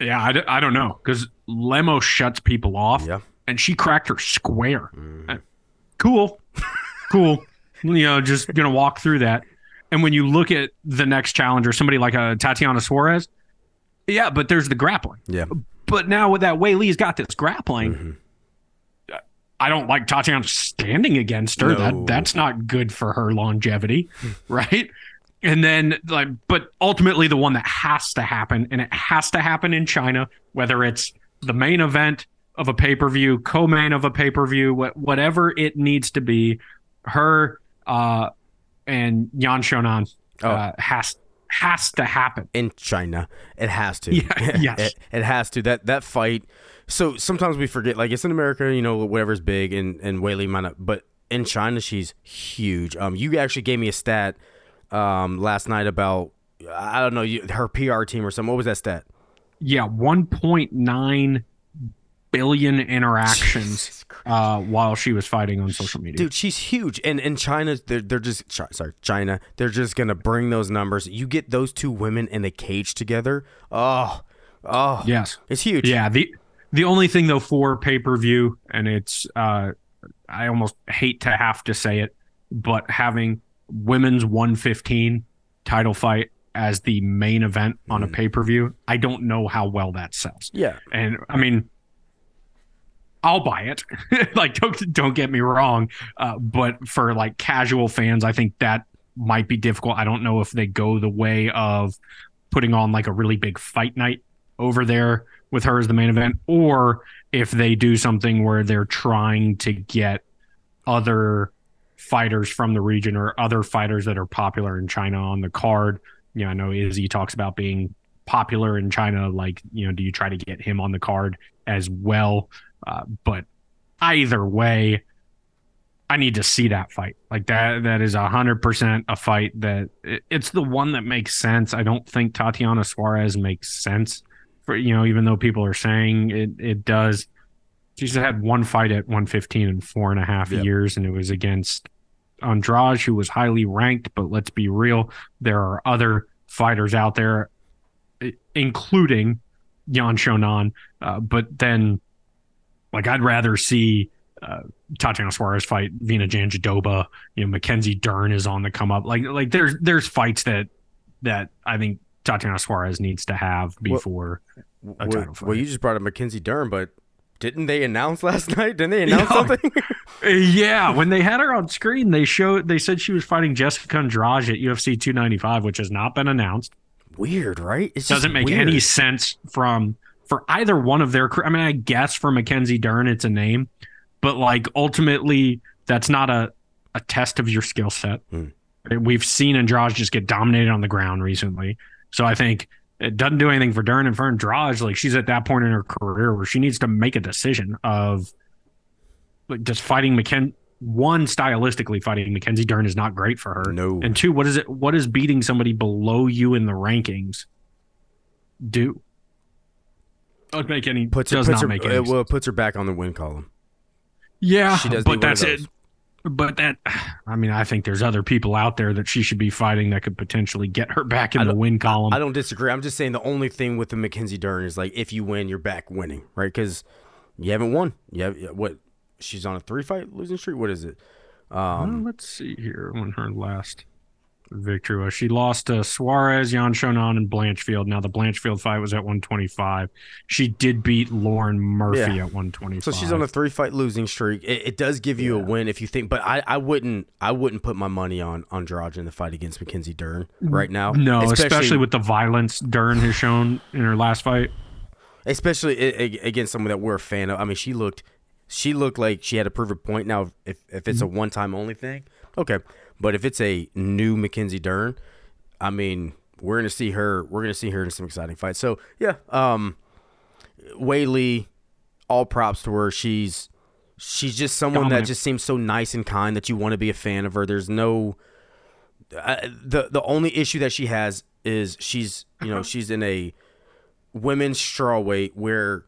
yeah i, d- I don't know because lemo shuts people off yeah, and she cracked her square. Uh, cool. Cool. You know just gonna walk through that and when you look at the next challenger somebody like a tatiana suarez yeah but there's the grappling yeah, but now with that Weili's got this grappling Mm-hmm. I don't like Tatiana standing against her. No. That that's not good for her longevity, right? And then like but ultimately the one that has to happen and it has to happen in China whether it's the main event of a pay-per-view, co-main of a pay-per-view, wh- whatever it needs to be, her uh and Yan Xiaonan Oh. uh, has has to happen. in China, it has to. Yeah, yes. it, it has to. That that fight. So sometimes we forget, like it's in America, you know, whatever's big, and and Weili might not, but in China, she's huge. Um, you actually gave me a stat, um, last night about I don't know you, her PR team or something. What was that stat? Yeah, 1.9 billion interactions uh, while she was fighting on social media. Dude, she's huge, and in China, they're they're just sorry, China, they're just gonna bring those numbers. You get those two women in a cage together. Oh, oh, yes, it's huge. Yeah. the The only thing though for pay per view, and it's uh, I almost hate to have to say it, but having women's 115 title fight as the main event on a Mm. pay per view, I don't know how well that sells. yeah. And I mean, I'll buy it. like, don't don't get me wrong, uh, but for like casual fans, I think that might be difficult. I don't know if they go the way of putting on like a really big fight night over there with her as the main event, or if they do something where they're trying to get other fighters from the region or other fighters that are popular in China on the card. You know, I know Izzy talks about being popular in China. Like, you know, do you try to get him on the card as well? Uh, but either way, I need to see that fight. Like that, that is a hundred percent a fight that it, it's the one that makes sense. I don't think Tatiana Suarez makes sense for, you know, even though people are saying it, it does. She's had one fight at 115 in four and a half Yep. years, and it was against Andrade, who was highly ranked. But let's be real, there are other fighters out there, including Yan Xiaonan. Uh, but then, like, I'd rather see uh, Tatiana Suarez fight Virna Jandiroba. You know, Mackenzie Dern is on the come up. Like, like there's there's fights that that I think Tatiana Suarez needs to have Well- before. A Well, title fight. well, you just brought up Mackenzie Dern, but didn't they announce last night? Didn't they announce Yeah. something? Yeah, when they had her on screen, they showed they said she was fighting Jessica Andrade at UFC 295, which has not been announced. weird, right? It Doesn't make any sense from for either one of their. I mean, I guess for Mackenzie Dern, it's a name, but like ultimately, that's not a a test of your skill set. Hmm. We've seen Andrade just get dominated on the ground recently, so I think it doesn't do anything for Dern and for Andrade. Like she's at that point in her career where she needs to make a decision of like just fighting McKen. One, stylistically, fighting Mackenzie Dern is not great for her. No. And two, what is it? What is beating somebody below you in the rankings do? Doesn't make any. Puts her, does puts not her, make any. uh, well, puts her back on the win column. yeah, she does but that's it. But that, I mean, I think there's other people out there that she should be fighting that could potentially get her back in the win column. I don't disagree. I'm just saying the only thing with the Mackenzie Dern is like if you win, you're back winning, right? Because you haven't won. You have what? She's on a three fight losing streak. What is it? Uh, Um, let's see here when her last victory was. She lost to Suarez, Yan Xiaonan, and Blanchfield. Now the Blanchfield fight was at 125. She did beat Lauren Murphy Yeah. at 125. so she's on a three fight losing streak. It, it does give you a win if you think, but I, I wouldn't I wouldn't put my money on on Andrade in the fight against Mackenzie Dern right now. no, especially, with the violence Dern has shown in her last fight. especially against someone that we're a fan of. I mean, she looked, she looked like she had to prove a point. Now, if if it's a mm-hmm. one time only thing, okay, but if it's a new Mackenzie Dern, I mean, we're gonna see her. We're gonna see her in some exciting fights. So yeah, um, Weili, all props to her. She's she's just someone that just seems so nice and kind that you want to be a fan of her. There's no uh, the the only issue that she has is she's you know she's in a women's strawweight where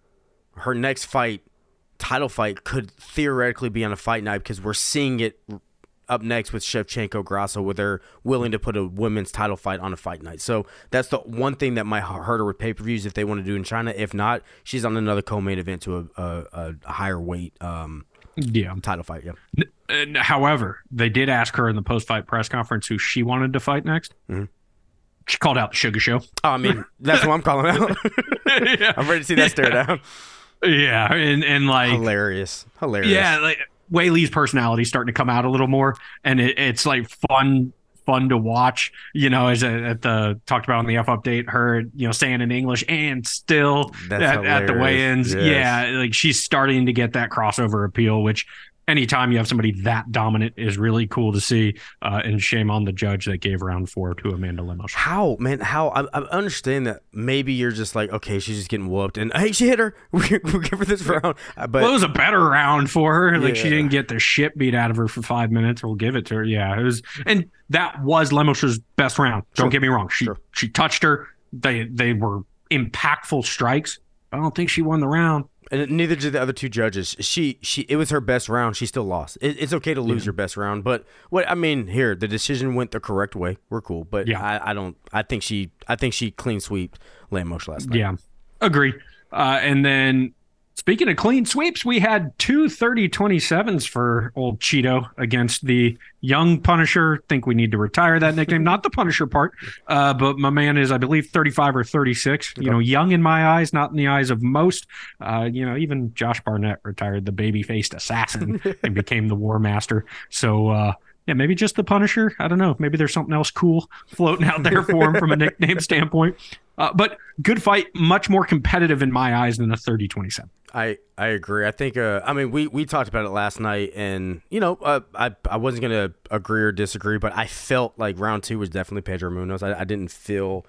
her next fight title fight could theoretically be on a fight night because we're seeing it up next with Shevchenko Grasso where they're willing to put a women's title fight on a fight night. So that's the one thing that might hu- hurt her with pay-per-views if they want to do in China. If not, she's on another co-main event to a, a, a higher weight um, Yeah. title fight. Yeah. And however, they did ask her in the post-fight press conference who she wanted to fight next. Mhm. She called out the Suga Show. Oh, I mean, that's what I'm calling out. yeah. I'm ready to see that stare down. Yeah, and and like Hilarious. Hilarious. yeah, like Weili's personality starting to come out a little more, and it, it's like fun fun to watch. You know, as a, at the talked about on the F update, her you know saying in English and still at, at the weigh-ins, Yes. yeah, like she's starting to get that crossover appeal, which. Anytime you have somebody that dominant is really cool to see, uh, and shame on the judge that gave round four to Amanda Lemos. How man? How I, I understand that maybe you're just like okay, she's just getting whooped, and hey, she hit her. We we'll give her this round, Uh, but well, it was a better round for her. Like she didn't get the shit beat out of her for five minutes. We'll give it to her. Yeah, it was, and that was Lemos's best round. Don't Sure. get me wrong. She Sure. she touched her. They they were impactful strikes. I don't think she won the round. And neither did the other two judges. She she it was her best round. She still lost. It, it's okay to lose Yeah. your best round, but what I mean here, the decision went the correct way. We're cool, but Yeah. I, I don't. I think she I think she clean sweep Lemos last night. Yeah, agree. Uh, and then speaking of clean sweeps, we had two 30 27s for old Chito against the young Punisher. Think we need to retire that nickname, not the Punisher part, uh, but my man is, I believe, 35 or 36. You know, young in my eyes, not in the eyes of most. Uh, you know, even Josh Barnett retired the baby faced assassin and became the War Master. So, uh, yeah, maybe just the Punisher. I don't know. Maybe there's something else cool floating out there for him from a nickname standpoint. Uh, but good fight, much more competitive in my eyes than a 30 27. I I agree. I think. Uh, I mean, we we talked about it last night, and you know, uh, I I wasn't gonna agree or disagree, but I felt like round two was definitely Pedro Munhoz. I, I didn't feel.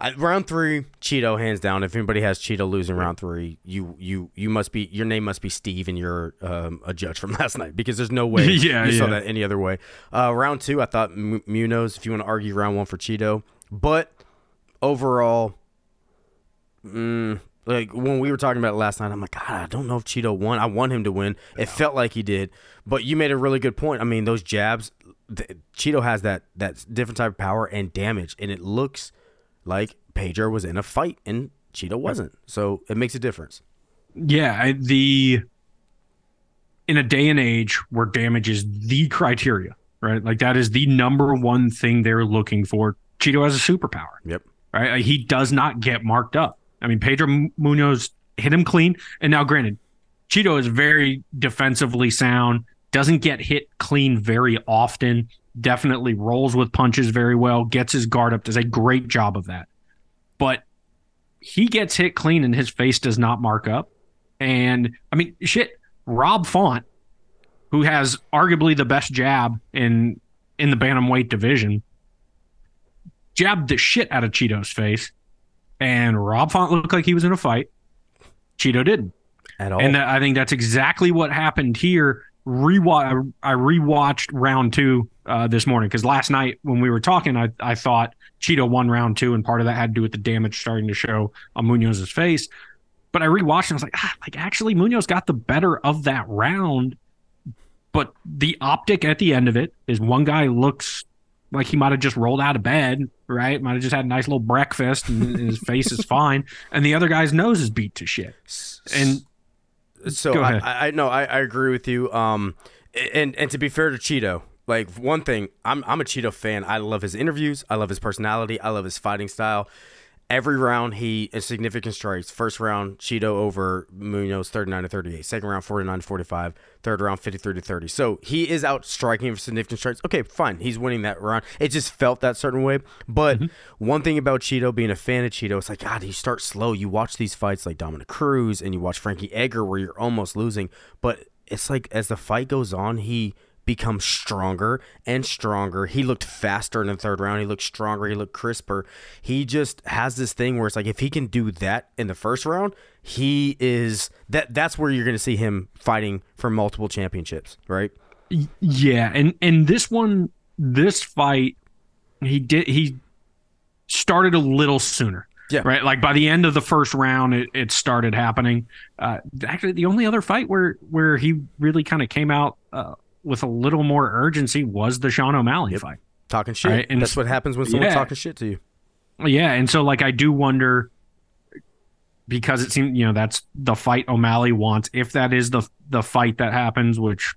I, round three, Chito hands down. If anybody has Chito losing round three, you you you must be your name must be Steve, and you're um, a judge from last night because there's no way Yeah, you saw that any other way. Uh, round two, I thought M- Munhoz. If you want to argue round one for Chito, but overall, mm, like when we were talking about it last night, I'm like, God, I don't know if Chito won. I want him to win. It felt like he did, but you made a really good point. I mean, those jabs, th- Chito has that that different type of power and damage, and it looks like Pedro was in a fight and Chito wasn't. So it makes a difference. Yeah, I, the in a day and age where damage is the criteria, right? Like that is the number one thing they're looking for. Chito has a superpower, Yep. Right? He does not get marked up. I mean, Pedro Munhoz hit him clean, and now granted, Chito is very defensively sound, doesn't get hit clean very often. Definitely rolls with punches very well, gets his guard up, does a great job of that. But he gets hit clean and his face does not mark up. And I mean, shit, Rob Font, who has arguably the best jab in in the bantamweight division, jabbed the shit out of Chito's face, and Rob Font looked like he was in a fight. Chito didn't. At all. And I think that's exactly what happened here. Rewatch, I rewatched round two uh, this morning because last night when we were talking, I, I thought Chito won round two, and part of that had to do with the damage starting to show on Munhoz's face. But I rewatched and I was like, ah, like actually Munhoz got the better of that round. But the optic at the end of it is one guy looks like he might have just rolled out of bed, right? Might have just had a nice little breakfast and his face is fine. And the other guy's nose is beat to shit. And so I, I no, I, I agree with you. Um, and and to be fair to Chito, like one thing, I'm I'm a Chito fan. I love his interviews. I love his personality. I love his fighting style. Every round, he is significant strikes. First round, Chito over Munhoz, 39 to 38. Second round, 49 to 45. Third round, 53 to 30. So he is out striking for significant strikes. Okay, fine. He's winning that round. It just felt that certain way. But mm-hmm. one thing about Chito, being a fan of Chito, it's like, God, you start slow. You watch these fights like Dominick Cruz and you watch Frankie Edgar where you're almost losing. But it's like as the fight goes on, he becomes stronger and stronger. He looked faster in the third round. He looked stronger. He looked crisper. He just has this thing where it's like if he can do that in the first round, he is that that's where you're going to see him fighting for multiple championships, right? Yeah, and and this one, this fight, he did he started a little sooner. Yeah. Right. Like by the end of the first round, it, it started happening. Uh, actually, the only other fight where where he really kind of came out uh, with a little more urgency was the Sean O'Malley fight. Talking shit. Right, and- that's what happens when someone's Yeah. talking shit to you. Yeah, and so like I do wonder because it seemed you know that's the fight O'Malley wants. If that is the the fight that happens, which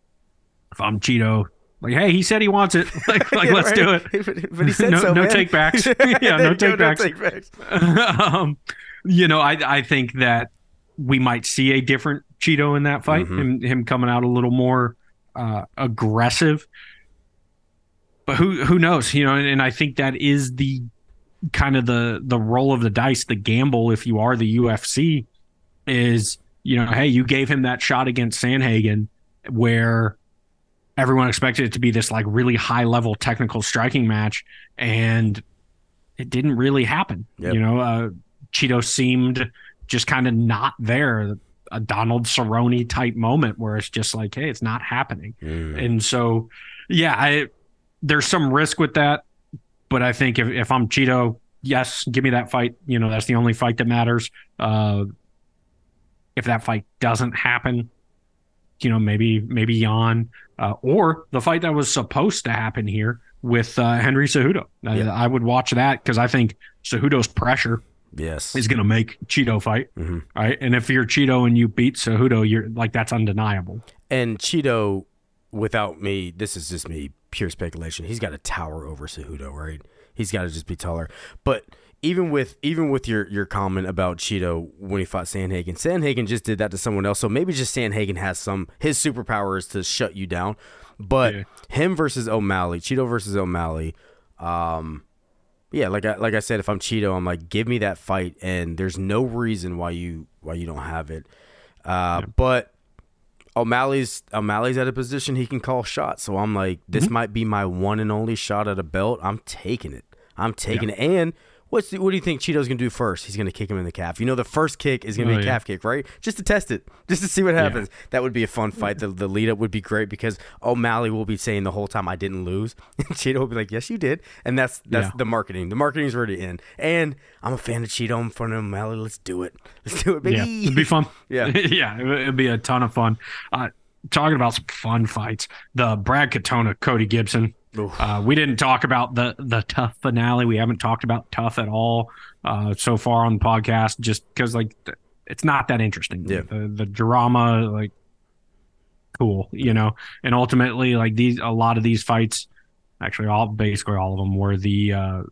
if I'm Chito, like hey, he said he wants it, like, like let's do it. but he said No- so. no takebacks. Yeah, no There you go, takebacks. um, you know, I I think that we might see a different Chito in that fight. Mhm. Him him coming out a little more uh, aggressive. But who who knows? You know, and, and I think that is the kind of the the roll of the dice, the gamble. If you are the UFC, is you know, hey, you gave him that shot against Sandhagen, where everyone expected it to be this like really high level technical striking match, and it didn't really happen. Yep. You know, uh, Chito seemed just kind of not there. A Donald Cerrone type moment where it's just like, hey, it's not happening. Mm. And so, yeah, I there's some risk with that, but I think if, if I'm Chito, yes, give me that fight. You know, that's the only fight that matters. Uh, if that fight doesn't happen, you know, maybe maybe Yan uh, or the fight that was supposed to happen here with uh, Henry Cejudo. Yeah. I would watch that because I think Cejudo's pressure Yes. is going to make Chito fight, Mhm. right? And if you're Chito and you beat Cejudo, you're like that's undeniable. And Chito, without me, this is just me, pure speculation. He's got to tower over Cejudo, right? He's got to just be taller. But even with even with your your comment about Chito when he fought Sandhagen, Sandhagen just did that to someone else. So maybe just Sandhagen has some his superpowers to shut you down. But Yeah. him versus O'Malley, Chito versus O'Malley, um, yeah, like I like I said, if I'm Chito, I'm like, give me that fight, and there's no reason why you why you don't have it. Uh, But O'Malley's O'Malley's at a position he can call shots, so I'm like, this Mm-hmm. might be my one and only shot at a belt. I'm taking it. I'm taking it. And what's the, what do you think Chito's gonna do first? He's gonna kick him in the calf. You know, the first kick is gonna Oh, be a yeah. calf kick, right? Just to test it, just to see what happens. That would be a fun fight. The, the lead up would be great because O'Malley will be saying the whole time I didn't lose, and Chito will be like, yes, you did, and that's that's Yeah. the marketing. The marketing's already in, and I'm a fan of Chito. I'm a fan of O'Malley. Let's do it. Let's do it, baby. Yeah, it'd be fun. Yeah. yeah, it'd be a ton of fun. Uh, talking about some fun fights, the Brad Katona, Cody Gibson. Uh, we didn't talk about the the TUF finale. We haven't talked about TUF at all uh, so far on the podcast, just because like it's not that interesting. Yeah. The the drama, like, cool, you know. And ultimately, like these, a lot of these fights, actually, all basically all of them were the. Uh,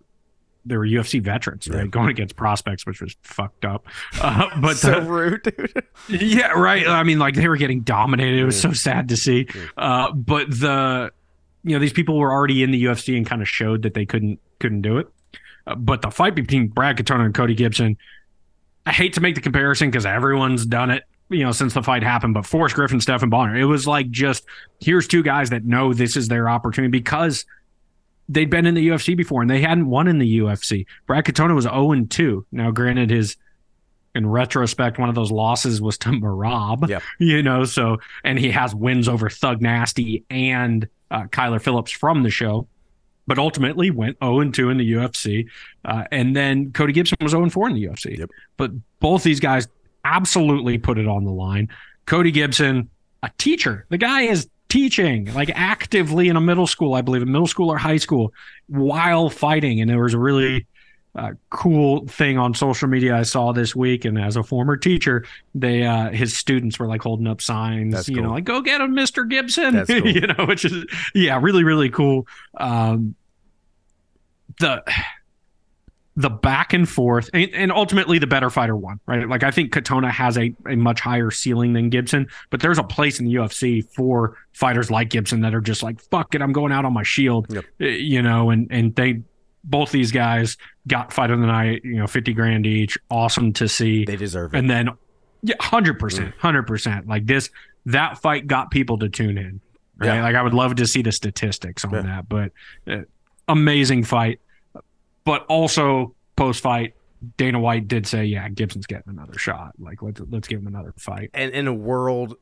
they were UFC veterans, right? Yeah. Going against prospects, which was fucked up. Uh, but so the- rude, dude. yeah, right. I mean, like they were getting dominated. It was so sad to see. Uh, but the, you know, these people were already in the UFC and kind of showed that they couldn't couldn't do it. Uh, but the fight between Brad Katona and Cody Gibson, I hate to make the comparison because everyone's done it, you know, since the fight happened. But Forrest Griffin, Stephan Bonnar, it was like just here's two guys that know this is their opportunity because they'd been in the UFC before and they hadn't won in the UFC. Brad Katona was 0 and 2. Now, granted, his in retrospect, one of those losses was to Merab, Yep. you know, so and he has wins over Thug Nasty and uh, Kyler Phillips from the show, but ultimately went 0 and 2 in the UFC. Uh, and then Cody Gibson was 0 and 4 in the UFC. Yep. But both these guys absolutely put it on the line. Cody Gibson, a teacher, the guy is teaching like actively in a middle school, I believe, a middle school or high school while fighting. And there was a really uh, cool thing on social media I saw this week. And as a former teacher, they uh, his students were like holding up signs, That's you know, like "Go get him, Mister Gibson," cool. you know, which is yeah, really really cool. Um, the the back and forth and, and ultimately the better fighter won right like i think katona has a, a much higher ceiling than gibson but there's a place in the ufc for fighters like gibson that are just like fuck it i'm going out on my shield Yep. Uh, you know and and they both these guys got fight of the night you know 50 grand each. Awesome to see. They deserve it. and then yeah 100% 100% like this that fight got people to tune in right? Yeah. like i would love to see the statistics on Yeah. that but uh, amazing fight. But also post fight dana white did say yeah gibson's getting another shot. Like let's let's give him another fight. And in a world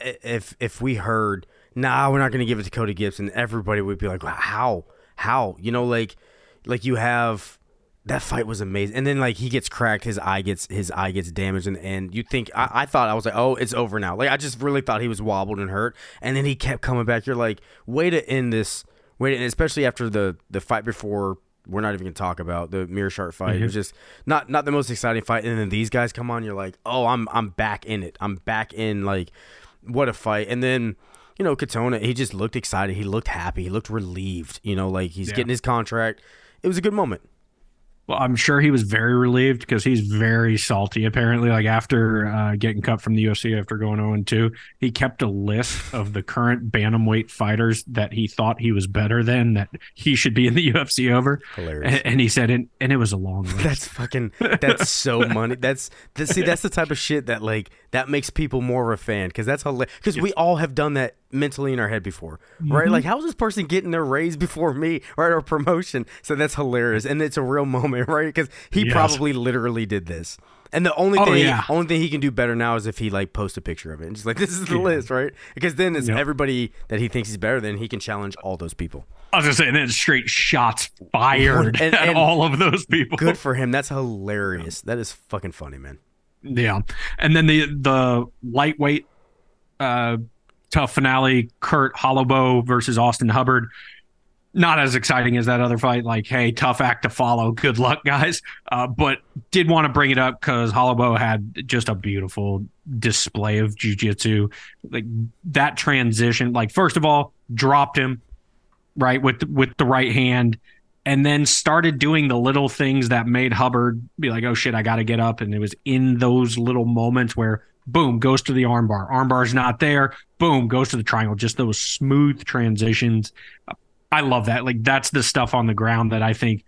if if we heard nah we're not going to give it to cody gibson everybody would be like how? How? You know like like you have that fight was amazing and then like he gets cracked his eye gets his eye gets damaged and, and you think I, I thought i was like oh it's over now like i just really thought he was wobbled and hurt and then he kept coming back you're like way to end this way to, and especially after the the fight before we're not even gonna talk about the Meerschaert fight. It was mm-hmm. just not not the most exciting fight. And then these guys come on, you're like, oh, I'm I'm back in it. I'm back in like what a fight. And then you know Katona, he just looked excited. He looked happy. He looked relieved. You know, like he's Yeah. getting his contract. It was a good moment. Well, I'm sure he was very relieved because he's very salty. Apparently, like after uh, getting cut from the UFC after going 0 2, he kept a list of the current bantamweight fighters that he thought he was better than, that he should be in the UFC over. Hilarious. And, and he said, and, and it was a long list. That's fucking. That's so money. That's th- see. That's the type of shit that like that makes people more of a fan because that's hilarious. Because we all have done that mentally in our head before, right? Mm-hmm. Like, how's this person getting their raise before me, right? Or promotion? So that's hilarious, and it's a real moment, right? Because he Yes. probably literally did this. And the only Oh, thing, yeah. only thing he can do better now is if he like posts a picture of it and just like this is the Yeah. list, right? Because then it's Yep. everybody that he thinks he's better than he can challenge all those people. I was going to say, and then straight shots fired And- at and- all of those people. Good for him. That's hilarious. That is fucking funny, man. Yeah, and then the the lightweight uh, TUF finale: Kurt Holobaugh versus Austin Hubbard. Not as exciting as that other fight. Like, hey, tough act to follow. Good luck, guys. Uh, but did want to bring it up because Holobaugh had just a beautiful display of jujitsu. Like that transition. Like, first of all, dropped him right with with the right hand and then started doing the little things that made Hubbard be like, "Oh shit, I got to get up." And it was in those little moments where boom goes to the armbar, armbar's not there, boom goes to the triangle. Just those smooth transitions. I love that. Like that's the stuff on the ground that I think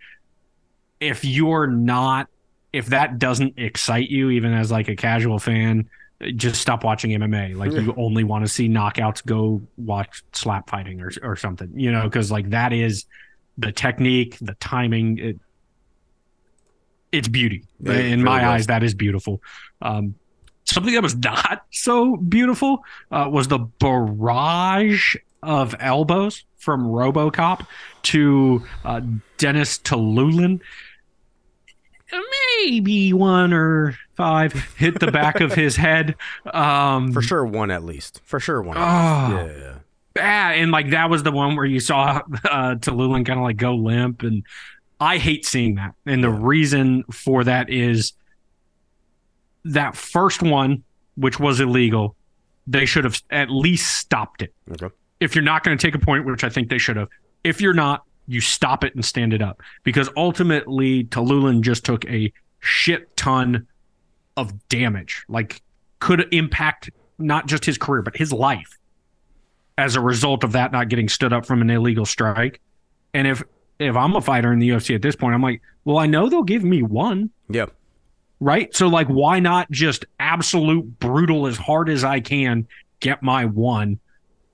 if you're not if that doesn't excite you even as like a casual fan, just stop watching MMA. Like you only want to see knockouts, go watch slap fighting or or something. You know, cuz like that is the technique, the timing, it, it's beauty. Yeah, In my eyes, that is beautiful. Um, something that was not so beautiful uh, was the barrage of elbows from RoboCop to uh, Dennis Tiuliulin. Maybe one or five hit the back of his head. Um, For sure, one at least. For sure, one. Oh. At. Yeah. Bad. And like that was the one where you saw uh Tallulah kind of like go limp. And I hate seeing that. And the reason for that is that first one, which was illegal, they should have at least stopped it. Okay. If you're not going to take a point, which I think they should have, if you're not, you stop it and stand it up. Because ultimately, Tallulah just took a shit ton of damage. Like could impact not just his career, but his life as a result of that not getting stood up from an illegal strike. And if if I'm a fighter in the UFC at this point, I'm like, well, I know they'll give me one, Yeah. right? So like, why not just absolute brutal as hard as I can get my one?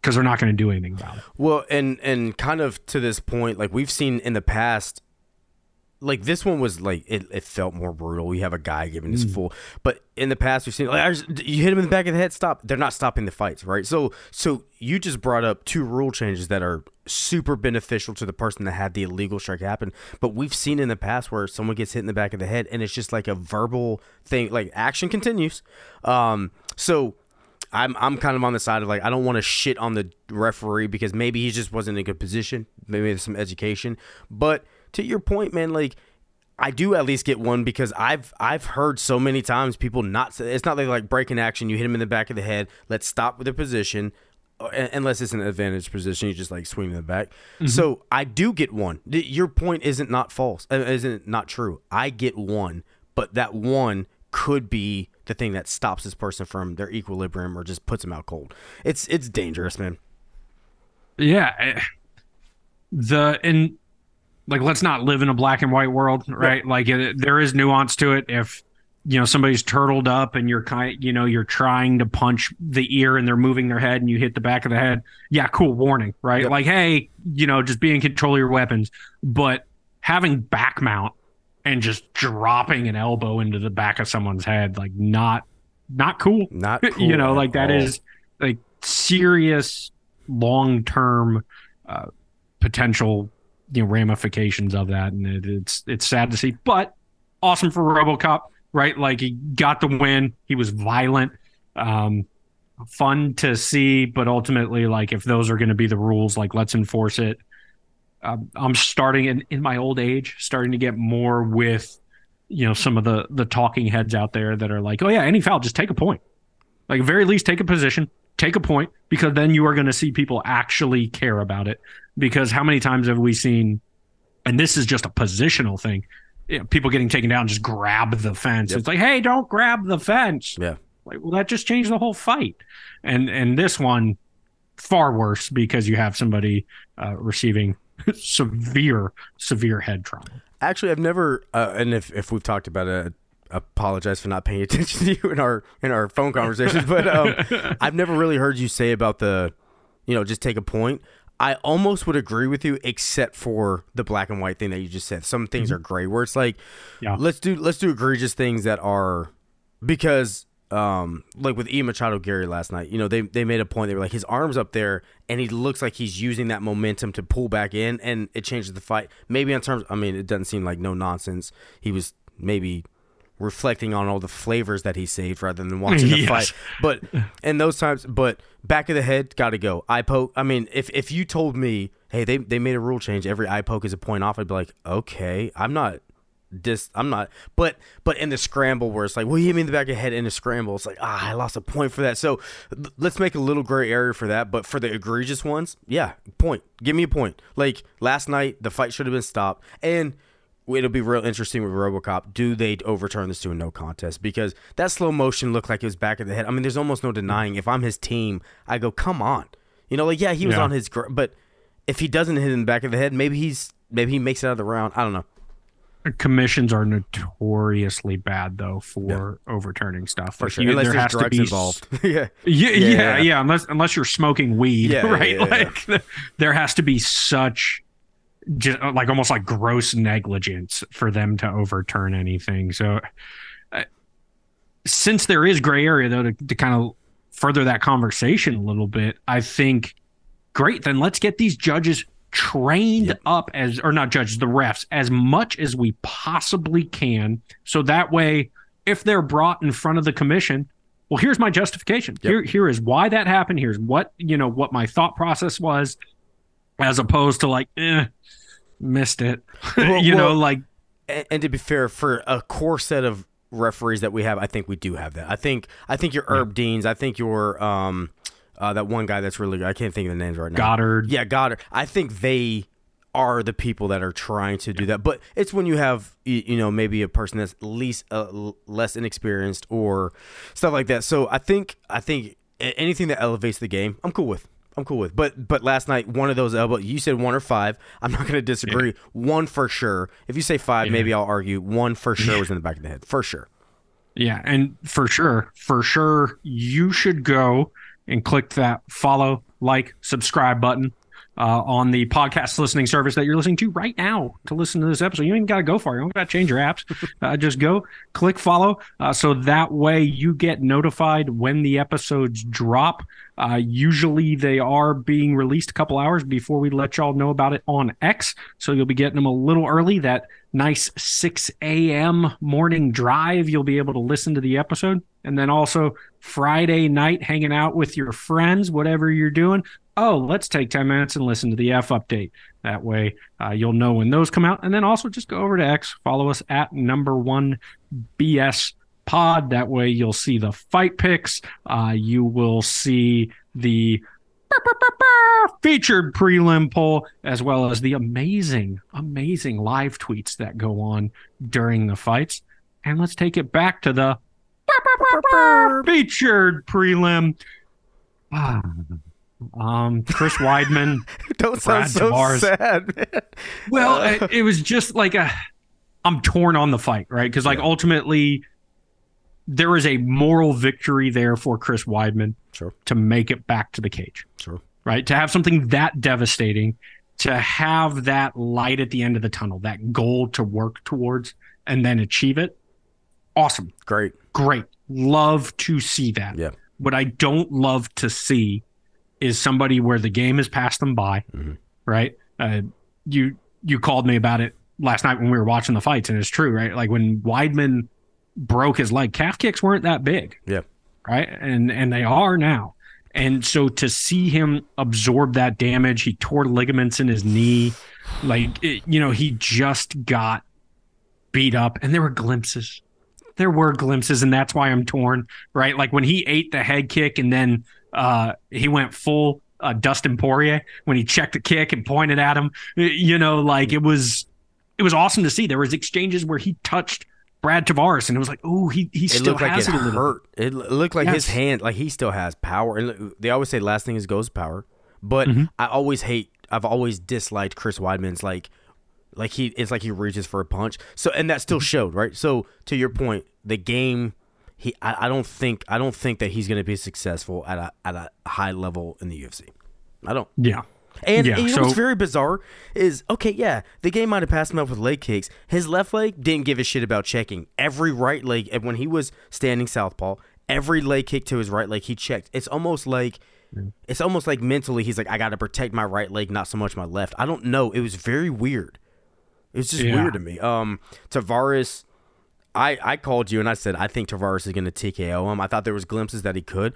Because they're not going to do anything about it. Well, and and kind of to this point, like we've seen in the past, like this one was like it, it felt more brutal. We have a guy giving his full, but in the past we've seen like just, you hit him in the back of the head, stop. They're not stopping the fights, right? So so you just brought up two rule changes that are super beneficial to the person that had the illegal strike happen. But we've seen in the past where someone gets hit in the back of the head and it's just like a verbal thing, like action continues. Um, so I'm I'm kind of on the side of like I don't want to shit on the referee because maybe he just wasn't in a good position. Maybe there's some education. But to your point, man, like I do at least get one because I've I've heard so many times people not say it's not like like breaking action. You hit him in the back of the head. Let's stop with the position. uh, Unless it's an advantage position, you just like swing in the back. So I do get one. Your point isn't not false, uh, isn't not true. I get one, but that one could be the thing that stops this person from their equilibrium or just puts them out cold. It's it's dangerous, man. Yeah. eh, The and like let's not live in a black and white world, right? Like it, there is nuance to it. If you know somebody's turtled up and you're kind, you know, you're trying to punch the ear and they're moving their head and you hit the back of the head. Yeah, cool warning, right? Yep. Like, hey, you know, just be in control of your weapons. But having back mount and just dropping an elbow into the back of someone's head, like not not cool Not you know like that all. is like serious long term uh, potential you know ramifications of that and it, it's it's sad to see but awesome for robocop right? Like he got the win. He was violent. Um fun to see but ultimately like if those are going to be the rules like let's enforce it. Um, i'm starting in, in my old age starting to get more with you know some of the the talking heads out there that are like oh yeah any foul just take a point. Like very least take a position take a point because then you are going to see people actually care about it. Because how many times have we seen and this is just a positional thing you know, people getting taken down just grab the fence. Yep. it's like hey don't grab the fence. Yeah. like well that just changed the whole fight. And and this one far worse because you have somebody uh, receiving severe severe head trauma. Actually, I've never, uh, and if, if we've talked about it, apologize for not paying attention to you in our in our phone conversations. But um, I've never really heard you say about the, you know, just take a point. I almost would agree with you, except for the black and white thing that you just said. Some things are gray, where it's like, Yeah. let's do let's do egregious things that are because um like with Ian Machado Garry last night, you know, they they made a point. They were like his arms up there and he looks like he's using that momentum to pull back in and it changes the fight. Maybe in terms I mean, it doesn't seem like no nonsense. He was maybe reflecting on all the flavors that he saved rather than watching the Yes. fight. But in those times, but back of the head, got to go. Eye poke. I mean, if if you told me, hey, they they made a rule change, every eye poke is a point off, I'd be like, okay, I'm not. Dis, I'm not, but but in the scramble where it's like, well, he hit me in the back of the head in the scramble. It's like, ah, I lost a point for that. So let's make a little gray area for that. But for the egregious ones, yeah, point. Give me a point. Like last night, the fight should have been stopped, and it'll be real interesting with RoboCop. Do they overturn this to a no contest? Because that slow motion looked like it was back of the head. I mean, there's almost no denying. If I'm his team, I go, come on, you know, like yeah, he was Yeah. on his, gr- but if he doesn't hit in the back of the head, maybe he's maybe he makes it out of the round. I don't know. Commissions are notoriously bad though for overturning stuff. For Like, sure, you- unless there there's has to drugs be involved. yeah, Yeah, yeah, Yeah. yeah, Unless unless you're smoking weed, Yeah, yeah, right? yeah, yeah. like there has to be such, just like almost like gross negligence for them to overturn anything. So, uh, since there is gray area though, to, to kind of further that conversation a little bit, I think great. Then let's get these judges trained Yep. up as, or not judges, the refs as much as we possibly can, so that way, if they're brought in front of the commission well here's my justification Yep. here here is why that happened here's what you know what my thought process was as opposed to like eh, missed it Well, you know like and, and to be fair, for a core set of referees that we have, I think we do have that. I think I think your Herb Deans, I think your um uh, that one guy that's really good. I can't think of the names right now. goddard Yeah, Goddard. I think they are the people that are trying to do that. But it's when you have you, you know maybe a person that's least uh, less inexperienced or stuff like that. So I think I think anything that elevates the game, I'm cool with. I'm cool with. But but last night one of those elbow you said one or five. I'm not going to disagree. One for sure. If you say five, maybe I'll argue one for sure was in the back of the head. For sure. Yeah, and for sure, for sure, you should go and click that follow, like, subscribe button uh, on the podcast listening service that you're listening to right now to listen to this episode. You ain't got to go far. You don't got to change your apps. Uh, just go click follow, uh, so that way you get notified when the episodes drop. Uh, usually they are being released a couple hours before we let y'all know about it on X, so you'll be getting them a little early. That nice 6 a.m. morning drive, you'll be able to listen to the episode. And then also Friday night, hanging out with your friends, whatever you're doing. Oh, let's take 10 minutes and listen to the F update. That way uh, you'll know when those come out. And then also just go over to X, follow us at number one BS pod. That way you'll see the fight picks. Uh, you will see the featured prelim poll as well as the amazing amazing live tweets that go on during the fights and let's take it back to the featured prelim Ah, um chris weidman Don't sound Brad so Tavares. sad, man. well it, it was just like a i'm torn on the fight right because like Yeah. ultimately there is a moral victory there for chris weidman Sure. to make it back to the cage Sure. right? To have something that devastating, to have that light at the end of the tunnel, that goal to work towards and then achieve it. Awesome. Great. Great. Love to see that. Yeah. What I don't love to see is somebody where the game has passed them by, Mhm. right? Uh, you you called me about it last night when we were watching the fights, and it's true, right? Like when Weidman broke his leg, calf kicks weren't that big Yeah. right? And and they are now. And so to see him absorb that damage, he tore ligaments in his knee, like it, you know, he just got beat up, and there were glimpses. There were glimpses, and that's why I'm torn, right? Like when he ate the head kick, and then uh, he went full uh, Dustin Poirier when he checked the kick and pointed at him. You know, like it was, it was awesome to see. There was exchanges where he touched Brad Tavares, and it was like, oh, he he It still like has it it, little. hurt. It looked like his hand, like he still has power. And they always say last thing is goes power. But Mhm. I always hate. I've always disliked Chris Weidman's like, like he it's like he reaches for a punch. So and that Mm-hmm. still showed right. So to your point, the game. He, I, I don't think, I don't think that he's going to be successful at a at a high level in the UFC. I don't. Yeah. And, Yeah, and you know what's very bizarre is okay, yeah, the game might have passed him up with leg kicks. His left leg didn't give a shit about checking. Every right leg, and when he was standing southpaw, every leg kick to his right leg he checked. It's almost like it's almost like mentally he's like, I got to protect my right leg, not so much my left. I don't know. It was very weird. It was just Yeah. weird to me. Um, Tavares, I, I called you and I said I think Tavares is going to TKO him. I thought there was glimpses that he could.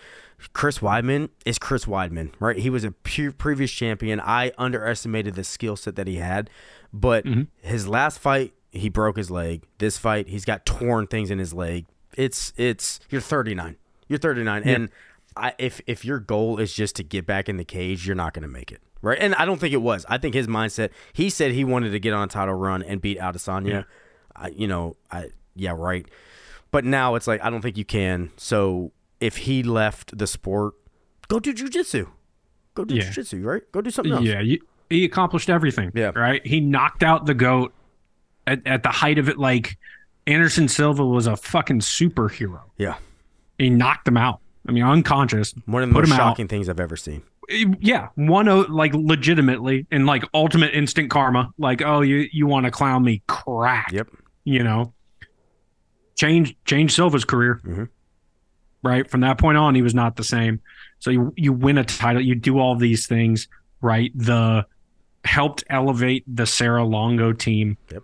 Chris Weidman is Chris Weidman, right? He was a pu- previous champion. I underestimated the skill set that he had, but Mm-hmm. his last fight he broke his leg. This fight he's got torn things in his leg. It's it's you're 39. You're 39 and I, if if your goal is just to get back in the cage, you're not going to make it. Right? And I don't think it was. I think his mindset, he said he wanted to get on a title run and beat Adesanya. Yeah. I, you know, I yeah, right. But now it's like I don't think you can. So if he left the sport, go do jujitsu. Go do Yeah. jujitsu, right? Go do something else. Yeah, you, he accomplished everything. Yeah. Right? He knocked out the GOAT at, at the height of it. Like, Anderson Silva was a fucking superhero. Yeah. He knocked him out. I mean, unconscious. One of the most him out. shocking things I've ever seen. Eh, yeah, one like legitimately and like ultimate instant karma. Like, oh, you you want to clown me? Crack. Yep. You know, change change Silva's career. Mhm. Right from that point on, he was not the same. So you you win a title, you do all these things. Right, the helped elevate the Serra Longo team. Yep.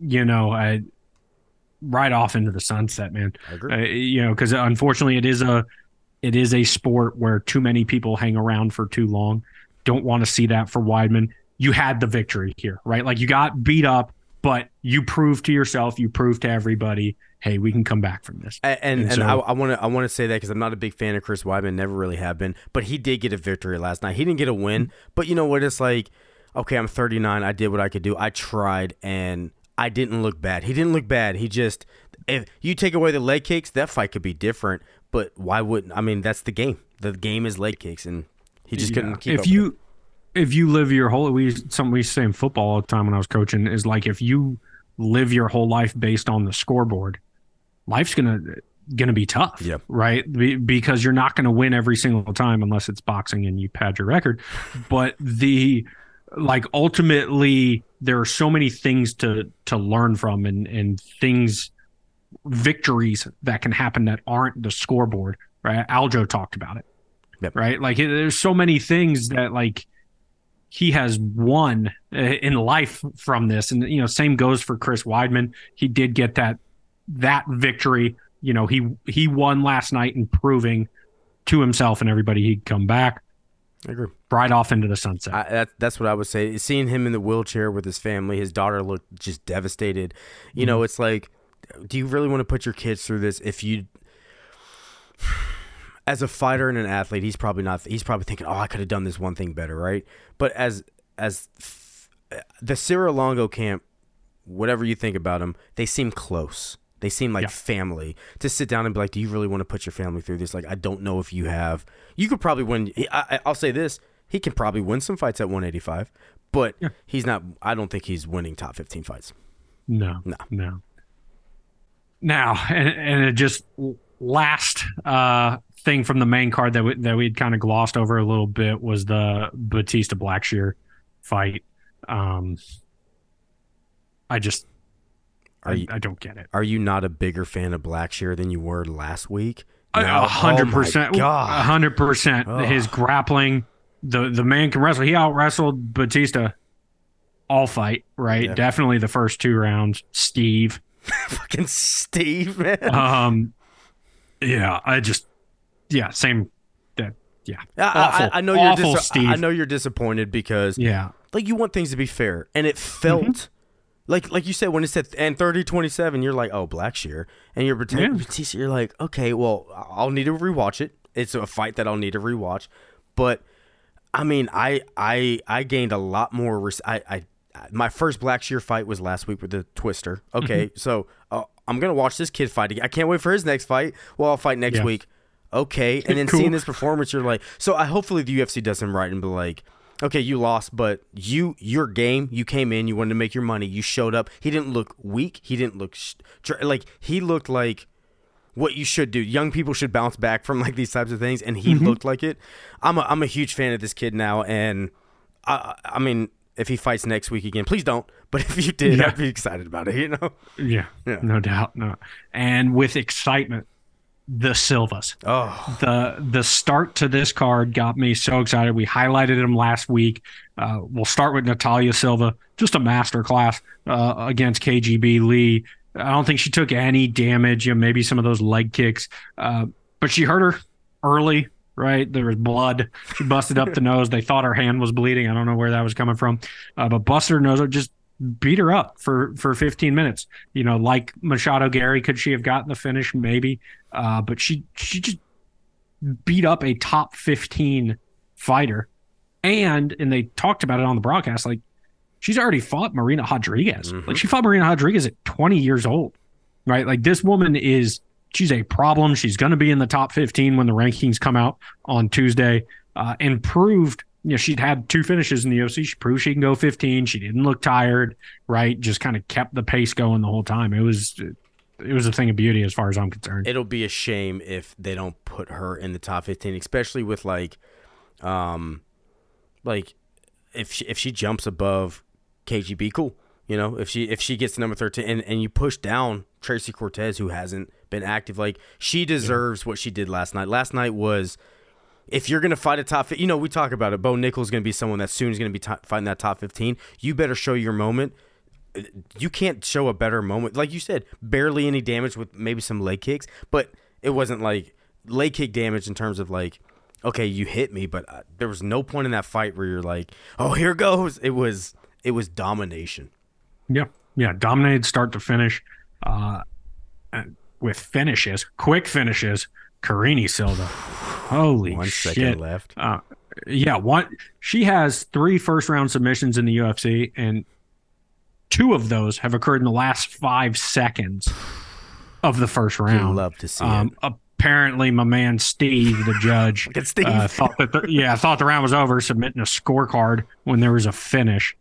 You know, I, right off into the sunset, man I agree. uh, you know because unfortunately it is a it is a sport where too many people hang around for too long don't want to see that for Weidman you had the victory here right like you got beat up but you proved to yourself you proved to everybody hey we can come back from this and And and, so- I want to I want to say that because I'm not a big fan of Chris Weidman, never really have been, but he did get a victory last night. He didn't get a win, mm-hmm. but you know what? It's like, okay, I'm 39. I did what I could do. I tried, and I didn't look bad. He didn't look bad. He just if you take away the leg kicks, that fight could be different. But why wouldn't? I mean, that's the game. The game is leg kicks, and he just couldn't keep. if up you if you live your whole we something we say in football all the time when I was coaching is like if you live your whole life based on the scoreboard, life's gonna gonna be tough. Yep. Right. Be, because you're not gonna win every single time unless it's boxing and you pad your record. but the like ultimately there are so many things to to learn from and and things victories that can happen that aren't the scoreboard right aljo talked about it Yep. right like it- there's so many things that like he has won uh, in life from this and you know same goes for chris weidman he did get that that victory you know he he won last night in proving to himself and everybody he'd come back I agree. right off into the sunset I, that, that's what I would say. Seeing him in the wheelchair with his family, his daughter looked just devastated. You know, it's like, do you really want to put your kids through this? If you, as a fighter and an athlete, he's probably not. He's probably thinking, "Oh, I could have done this one thing better," right? But as as the Serra Longo camp, whatever you think about him, they seem close. They seem like Yeah. family. To sit down and be like, "Do you really want to put your family through this?" Like, I don't know if you have. You could probably win. I, I- I'll say this: he can probably win some fights at 185, but Yeah. he's not. I don't think he's winning top 15 fights. No, No. no. Now, and, and it just last uh, thing from the main card that we, that we'd kind of glossed over a little bit was the Bautista Blackshear fight. Um, I just, Are I, you I don't get it. are you not a bigger fan of Blackshear than you were last week? A hundred Oh my percent, a hundred percent. His grappling, the the man can wrestle. He out wrestled Bautista all fight, right? Yeah. Definitely the first two rounds. Steve, Fucking Steve, man. um yeah i just yeah same that yeah I, I- I, know you're dis- Steve. I know you're disappointed because yeah like you want things to be fair and it felt Mm-hmm. like like you said when it said and 30 27 you're like oh black Blackshear and you're Yeah. You're like okay well I'll need to rewatch it it's a fight that I'll need to rewatch but I mean I I I gained a lot more res- I I my first black Blackshear fight was last week with the Twister okay Mm-hmm. so uh, I'm gonna watch this kid fight again I can't wait for his next fight well I'll fight next Yeah. week okay. And then Cool. seeing this performance you're like so I hopefully the UFC does him right and be like okay you lost but you your game you came in you wanted to make your money you showed up. He didn't look weak. He didn't look sh- like he looked like what you should do. Young people should bounce back from like these types of things and he mm-hmm. looked like it. I'm a, I'm a huge fan of this kid now and I I mean if he fights next week again please don't but if you did Yeah. I'd be excited about it you know? Yeah. Yeah. no doubt no. And with excitement the silvas oh the the start to this card got me so excited we highlighted him last week uh, we'll start with natalia silva just a master class uh, against kgb lee I don't think she took any damage. You know, maybe some of those leg kicks, uh, but she hurt her early. Right, there was blood. She busted up the nose. They thought her hand was bleeding. I don't know where that was coming from, uh, but busted her nose. Just beat her up for for 15 minutes. You know, like Machado Garry, could she have gotten the finish? Maybe, uh, but she she just beat up a top 15 fighter, and and they talked about it on the broadcast. Like she's already fought Marina Rodriguez. Mhm. Like she fought Marina Rodriguez at 20 years old, right? Like this woman is she's a problem. She's going to be in the top 15 when the rankings come out on Tuesday, uh, and proved. You know, she'd had two finishes in the UFC. She proved she can go 15. She didn't look tired, right? Just kind of kept the pace going the whole time. It was, it was a thing of beauty as far as I'm concerned. It'll be a shame if they don't put her in the top 15, especially with like, um, like if she, if she jumps above KGB, cool. You know, if she if she gets to number 13 and, and you push down Tracy Cortez, who hasn't been active, like she deserves what she did last night. Last night was if you're going to fight a top, you know, we talk about it. Bo Nichols is going to be someone that soon is going to be to fighting that top 15. You better show your moment. You can't show a better moment. Like you said, barely any damage with maybe some leg kicks, but it wasn't like leg kick damage in terms of like, okay, you hit me, but uh, there was no point in that fight where you're like, oh, here goes. It was, it was domination. Yeah, yeah, dominated start to finish, uh, with finishes, quick finishes. Karine Silva, holy One shit! second left. Uh, yeah, one. She has three first round submissions in the UFC, and two of those have occurred in the last five seconds of the first You round. love to see Um, it. apparently, my man Steve, the judge, Steve. uh, thought that the, yeah, thought the round was over, submitting a scorecard when there was a finish.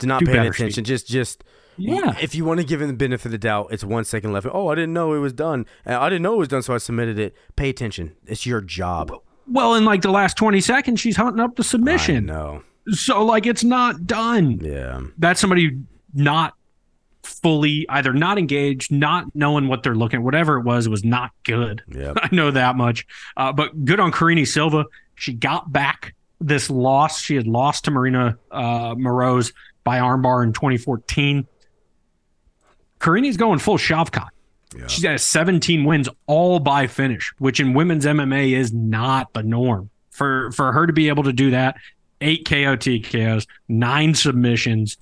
Do not do pay better, attention. Just, just Yeah. If you want to give him the benefit of the doubt, it's one second left. Oh, I didn't know it was done. I didn't know it was done, so I submitted it. Pay attention. It's your job. Well, in like the last 20 seconds, she's hunting up the submission. No. So, like, it's not done. Yeah. That's somebody not fully either not engaged, not knowing what they're looking at, whatever it was, it was not good. Yep. I know that much. Uh, but good on Karine Silva. She got back this loss. She had lost to Maryna uh, Moroz by armbar in 2014. Karine's going full Shavkat. Yeah. She's got 17 wins all by finish, which in women's MMA is not the norm. For for her to be able to do that, eight KO TKOs, nine submissions,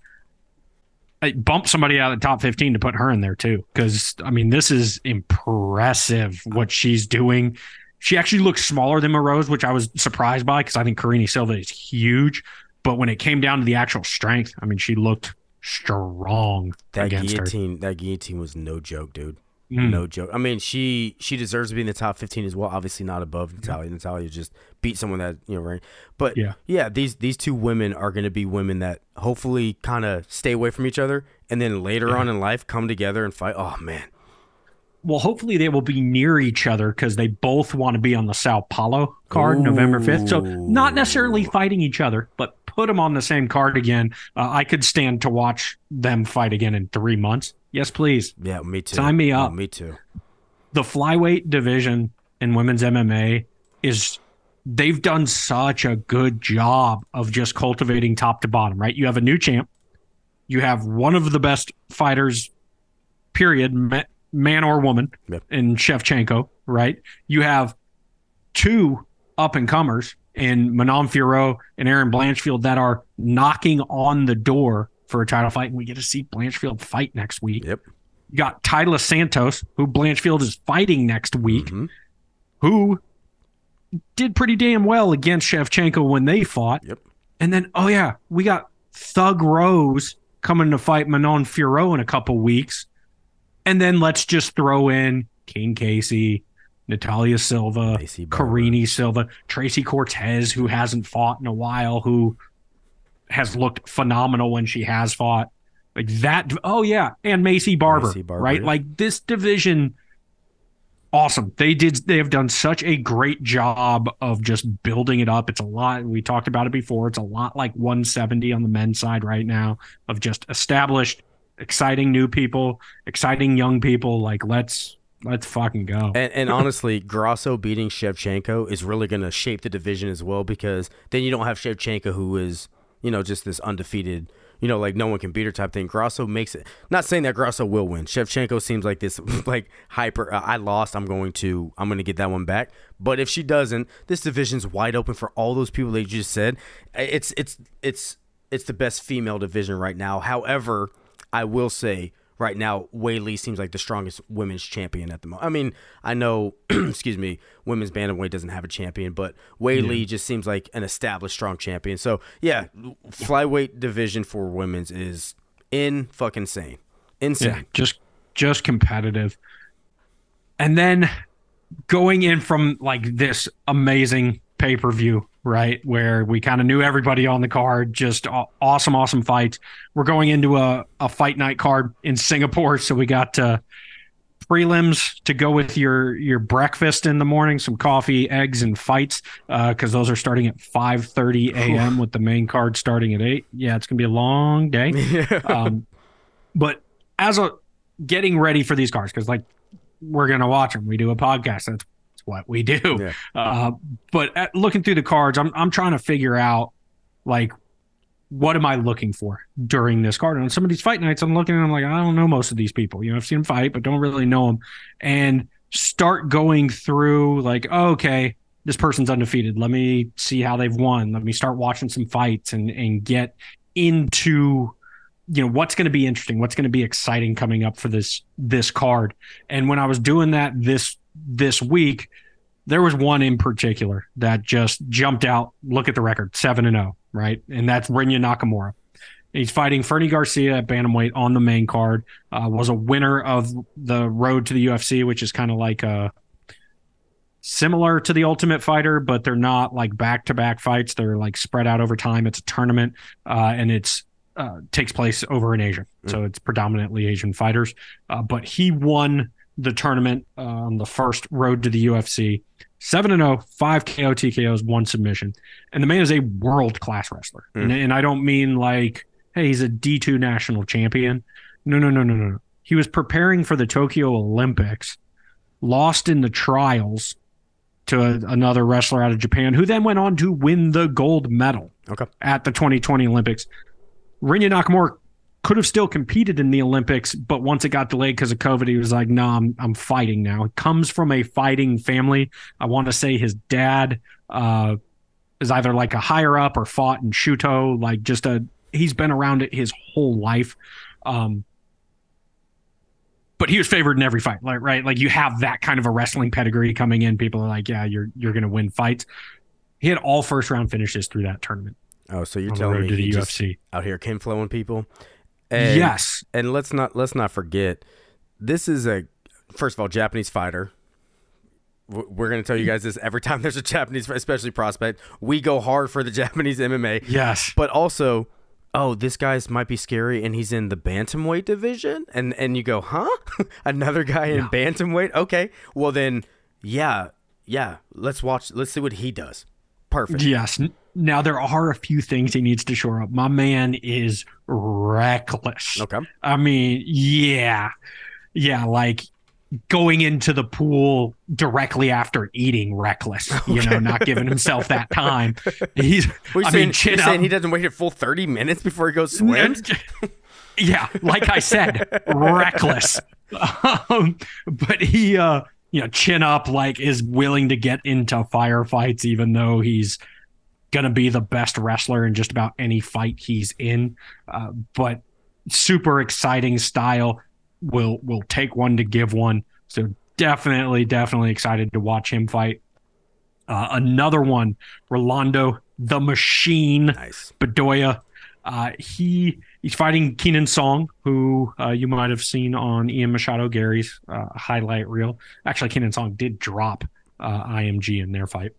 I bump somebody out of the top 15 to put her in there too. Because I mean, this is impressive what she's doing. She actually looks smaller than Moroz, which I was surprised by because I think Karine Silva is huge. But when it came down to the actual strength, I mean, she looked strong That against her. guillotine, that guillotine was no joke, dude. Mm. No joke. I mean, she she deserves to be in the top fifteen as well. Obviously, not above Natalia. Natalia just beat someone that you know, right? But Yeah. yeah, these these two women are going to be women that hopefully kind of stay away from each other, and then later on in life come together and fight. Oh man, Well, hopefully they will be near each other because they both want to be on the Sao Paulo card November 5th. So, not necessarily fighting each other, but put them on the same card again. Uh, I could stand to watch them fight again in three months. Yes, please. yeah, me too. Sign me Oh, up. me too. The flyweight division in women's MMA is. They've done such a good job of just cultivating top to bottom, right? You have a new champ. You have one of the best fighters, period, man or woman, Yep. in Shevchenko, right? You have two up and comers in Manon Fiorot and Erin Blanchfield that are knocking on the door for a title fight, and we get to see Blanchfield fight next week. Yep. You got Taila Santos, who Blanchfield is fighting next week, Mhm. who did pretty damn well against Shevchenko when they fought. Yep. And then, oh yeah, we got Thug Rose coming to fight Manon Fiorot in a couple weeks. And then let's just throw in King Casey, Natalia Silva, Karine Silva, Tracy Cortez, who hasn't fought in a while, who has looked phenomenal when she has fought. Like that. Oh yeah, and Maycee Barber, Maycee Barber, right? yeah. Like this division, awesome. They did. They have done such a great job of just building it up. It's a lot. We talked about it before. It's a lot like 170 on the men's side right now of just established, exciting new people, exciting young people. Like let's let's fucking go. And, and honestly, Grasso beating Shevchenko is really going to shape the division as well because then you don't have Shevchenko who is, you know, just this undefeated, you know, like no one can beat her type thing. Grasso makes it. Not saying that Grasso will win. Shevchenko seems like this, like hyper. Uh, I lost. I'm going to. I'm going to get that one back. But if she doesn't, this division's wide open for all those people that you just said. It's it's it's it's the best female division right now. However, I will say right now, Weili seems like the strongest women's champion at the moment. I mean, I know, excuse me, women's bantamweight doesn't have a champion, but Weili yeah. just seems like an established strong champion. So yeah, flyweight division for women's is in fucking insane, insane. Yeah, just just competitive. And then going in from like this amazing pay per view right? Where we kind of knew everybody on the card, just awesome, awesome fights. We're going into a, a fight night card in Singapore, so we got uh, prelims to go with your your breakfast in the morning, some coffee, eggs, and fights, because uh, those are starting at five thirty a.m. with the main card starting at eight. Yeah, it's gonna be a long day. um, but as a getting ready for these cards, because like we're gonna watch them, we do a podcast. That's what we do. Yeah. Uh, but at, looking through the cards, I'm I'm trying to figure out like what am I looking for during this card? And on some of these fight nights, I'm looking and I'm like, I don't know most of these people. You know, I've seen them fight, but don't really know them. And start going through like, oh, okay, this person's undefeated. Let me see how they've won. Let me start watching some fights and and get into you know what's going to be interesting what's going to be exciting coming up for this this card and when i was doing that this this week, there was one in particular that just jumped out. Look at the record, seven and zero, oh, right? And that's Rinya Nakamura. He's fighting Fernie Garcia at bantamweight on the main card. Uh, was a winner of the road to the UFC, which is kind of like a similar to the Ultimate Fighter, but they're not like back to back fights. They're like spread out over time. It's a tournament, uh, and it's uh, takes place over in Asia, mm. so it's predominantly Asian fighters. Uh, but he won the tournament on um, the first road to the UFC. 7 and 0, 5 KO TKOs, one submission. And the man is a world class wrestler. Mm. And, and I don't mean like, hey, he's a D2 national champion. No, no, no, no, no. He was preparing for the Tokyo Olympics, lost in the trials to a, another wrestler out of Japan, who then went on to win the gold medal okay. at the 2020 Olympics. Rinya Nakamura could have still competed in the Olympics, but once it got delayed because of COVID, he was like, "No, I'm I'm fighting now." It comes from a fighting family. I want to say his dad uh, is either like a higher up or fought in Shooto, like just a he's been around it his whole life. Um, but he was favored in every fight, like right? Like you have that kind of a wrestling pedigree coming in. People are like, "Yeah, you're you're going to win fights." He had all first round finishes through that tournament. Oh, so you're telling me to the UFC out here came flowing people? And, yes, and let's not let's not forget, this is a first of all Japanese fighter. We're going to tell you guys this every time there's a Japanese, especially prospect. We go hard for the Japanese MMA. Yes, but also, oh, this guy's might be scary, and he's in the bantamweight division, and and you go, huh? Another guy in yeah. bantamweight? Okay, well then, yeah, yeah. Let's watch. Let's see what he does. Perfect. Yes. Now there are a few things he needs to shore up. My man is reckless. Okay. I mean, yeah. Yeah, like going into the pool directly after eating reckless, okay. you know, not giving himself that time. He's well, I saying, mean, chin saying he doesn't wait a full 30 minutes before he goes swim. yeah, like I said, reckless. Um, but he uh you know, chin up, like is willing to get into firefights, even though he's gonna be the best wrestler in just about any fight he's in. Uh, but super exciting style. Will will take one to give one. So definitely, definitely excited to watch him fight. Uh, another one, Rolando the Machine nice. Bedoya. Uh, he he's fighting Kenan Song, who uh, you might have seen on Ian Machado Garry's uh, highlight reel. Actually, Kenan Song did drop uh, IMG in their fight.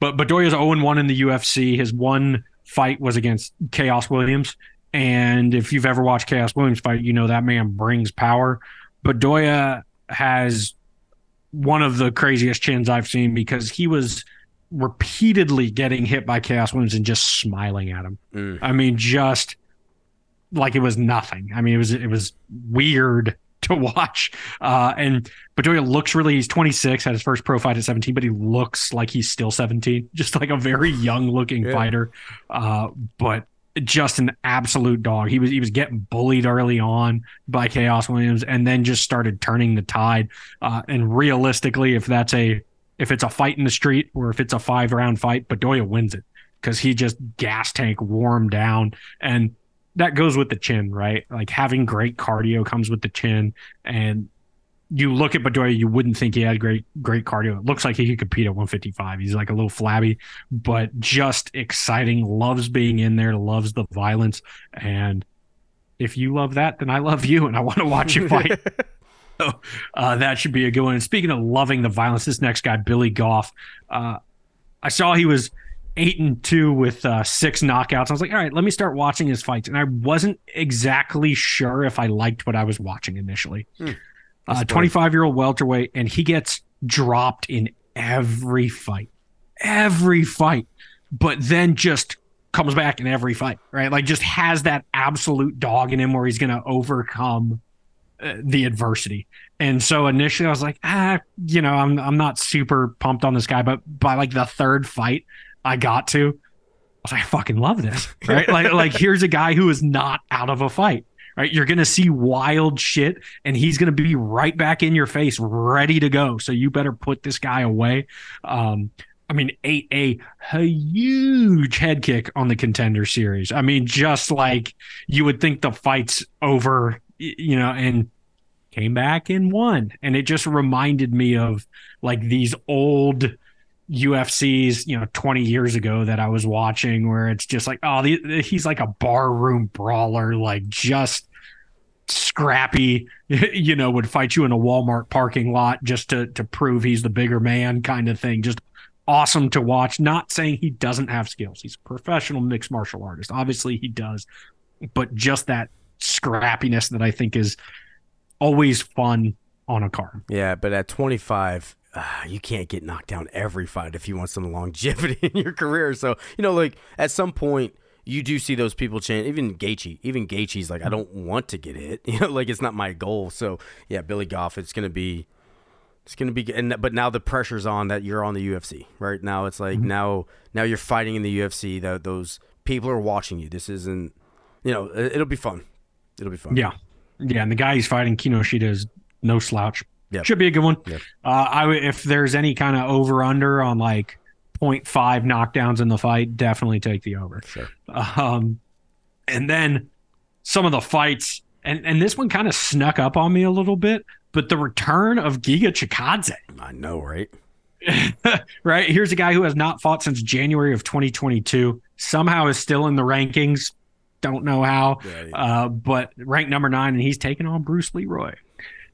But Bedoya's 0 1 in the UFC. His one fight was against Khaos Williams. And if you've ever watched Khaos Williams fight, you know that man brings power. Bedoya has one of the craziest chins I've seen because he was repeatedly getting hit by Khaos Williams and just smiling at him. Mm. I mean, just like it was nothing. I mean, it was it was weird to watch. Uh, and Bedoya looks really. He's 26, had his first pro fight at 17, but he looks like he's still 17, just like a very young looking yeah. fighter. Uh, but just an absolute dog. He was he was getting bullied early on by Khaos Williams, and then just started turning the tide. Uh, and realistically, if that's a if it's a fight in the street or if it's a five round fight, Bedoya wins it because he just gas tank warmed down and that goes with the chin, right? Like having great cardio comes with the chin, and you look at Bedoya, you wouldn't think he had great great cardio. It looks like he could compete at 155. He's like a little flabby, but just exciting. Loves being in there. Loves the violence. And if you love that, then I love you, and I want to watch you fight. so uh, that should be a good one. And speaking of loving the violence, this next guy, Billy Goff, uh, I saw he was eight and two with uh, six knockouts. I was like, all right, let me start watching his fights, and I wasn't exactly sure if I liked what I was watching initially. Hmm. Uh, 25 year old welterweight, and he gets dropped in every fight, every fight, but then just comes back in every fight, right? Like just has that absolute dog in him where he's going to overcome uh, the adversity. And so initially I was like, ah, you know, I'm I'm not super pumped on this guy, but by like the third fight I got to, I was like, I fucking love this, right? like like here's a guy who is not out of a fight right? You're going to see wild shit and he's going to be right back in your face, ready to go. So you better put this guy away. Um, I mean, ate a huge head kick on the contender series. I mean, just like you would think the fight's over, you know, and came back and won. And it just reminded me of like these old UFCs, you know, 20 years ago that I was watching where it's just like, oh, he's like a barroom brawler, like just scrappy, you know, would fight you in a Walmart parking lot just to to prove he's the bigger man kind of thing. Just awesome to watch. Not saying he doesn't have skills. He's a professional mixed martial artist. Obviously he does. But just that scrappiness that I think is always fun on a card. Yeah, but at 25, uh, you can't get knocked down every fight if you want some longevity in your career. So, you know, like at some point – you do see those people change. Even Gaethje, even Gaethje's like, I don't want to get hit. You know, like it's not my goal. So yeah, Billy Goff, it's gonna be, it's gonna be. And but now the pressure's on that you're on the UFC right now. It's like mm-hmm. now, now you're fighting in the UFC. That those people are watching you. This isn't, you know, it, will be fun. It'll be fun. Yeah, yeah. And the guy he's fighting, Kinoshita, is no slouch. Yeah, should be a good one. Yep. Uh, I if there's any kind of over under on like 0.5 knockdowns in the fight, definitely take the over. Sure. Um, and then some of the fights, and, and this one kind of snuck up on me a little bit, but the return of Giga Chikadze. I know, right? right. Here's a guy who has not fought since January of 2022, somehow is still in the rankings. Don't know how, yeah, yeah. Uh, but ranked number nine, and he's taking on Bruce Leroy.